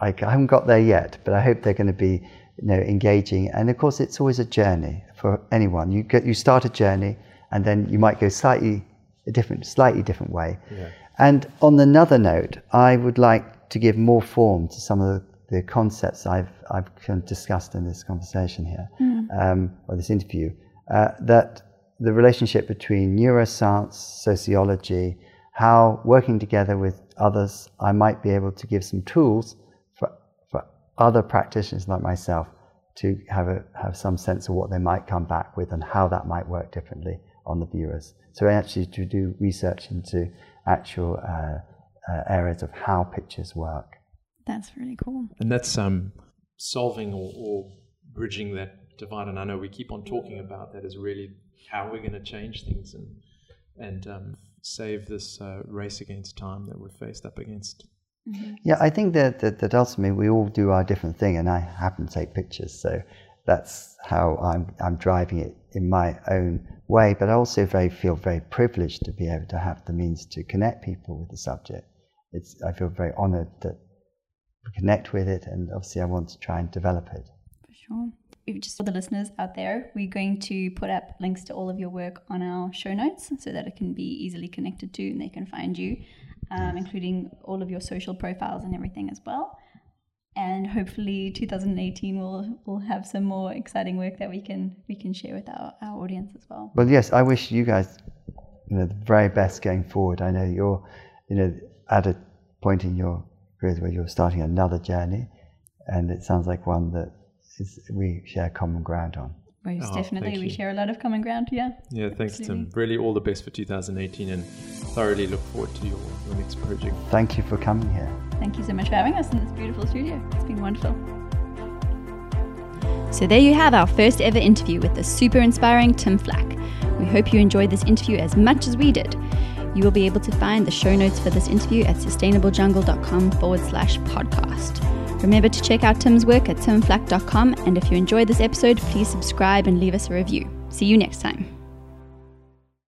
I, I, haven't got there yet, but I hope they're going to be you know engaging. And of course, it's always a journey for anyone. You get you start a journey, and then you might go slightly a different, slightly different way. Yeah. And on another note, I would like to give more form to some of the the concepts I've, I've discussed in this conversation here, mm. um, or this interview, uh, that the relationship between neuroscience, sociology, how working together with others, I might be able to give some tools for, for other practitioners like myself to have, a, have some sense of what they might come back with and how that might work differently on the viewers. So actually to do research into actual uh, uh, areas of how pictures work. That's really cool. And that's um, solving or, or bridging that divide. And I know we keep on talking about that is really how we're going to change things and and um, save this uh, race against time that we're faced up against. Mm-hmm. Yeah, I think that, that, that ultimately we all do our different thing, and I happen to take pictures, so that's how I'm I'm driving it in my own way. But I also very feel very privileged to be able to have the means to connect people with the subject. It's I feel very honoured that we connect with it, and obviously I want to try and develop it. For sure. Just for the listeners out there, we're going to put up links to all of your work on our show notes so that it can be easily connected to and they can find you, um, including all of your social profiles and everything as well. And hopefully, 2018 will will have some more exciting work that we can we can share with our, our audience as well. Well, yes, I wish you guys you know the very best going forward. I know you're you know at a point in your careers where you're starting another journey, and it sounds like one that is, we share common ground on. Most oh, definitely, we share a lot of common ground. Yeah. Yeah, thanks, Absolutely. Tim. Really, all the best for 2018, and thoroughly look forward to your, your next project. Thank you for coming here. Thank you so much for having us in this beautiful studio. It's been wonderful. So there you have our first ever interview with the super inspiring Tim Flach. We hope you enjoyed this interview as much as we did. You will be able to find the show notes for this interview at sustainablejungle.com forward slash podcast. Remember to check out Tim's work at timflach.com, and if you enjoyed this episode, please subscribe and leave us a review. See you next time.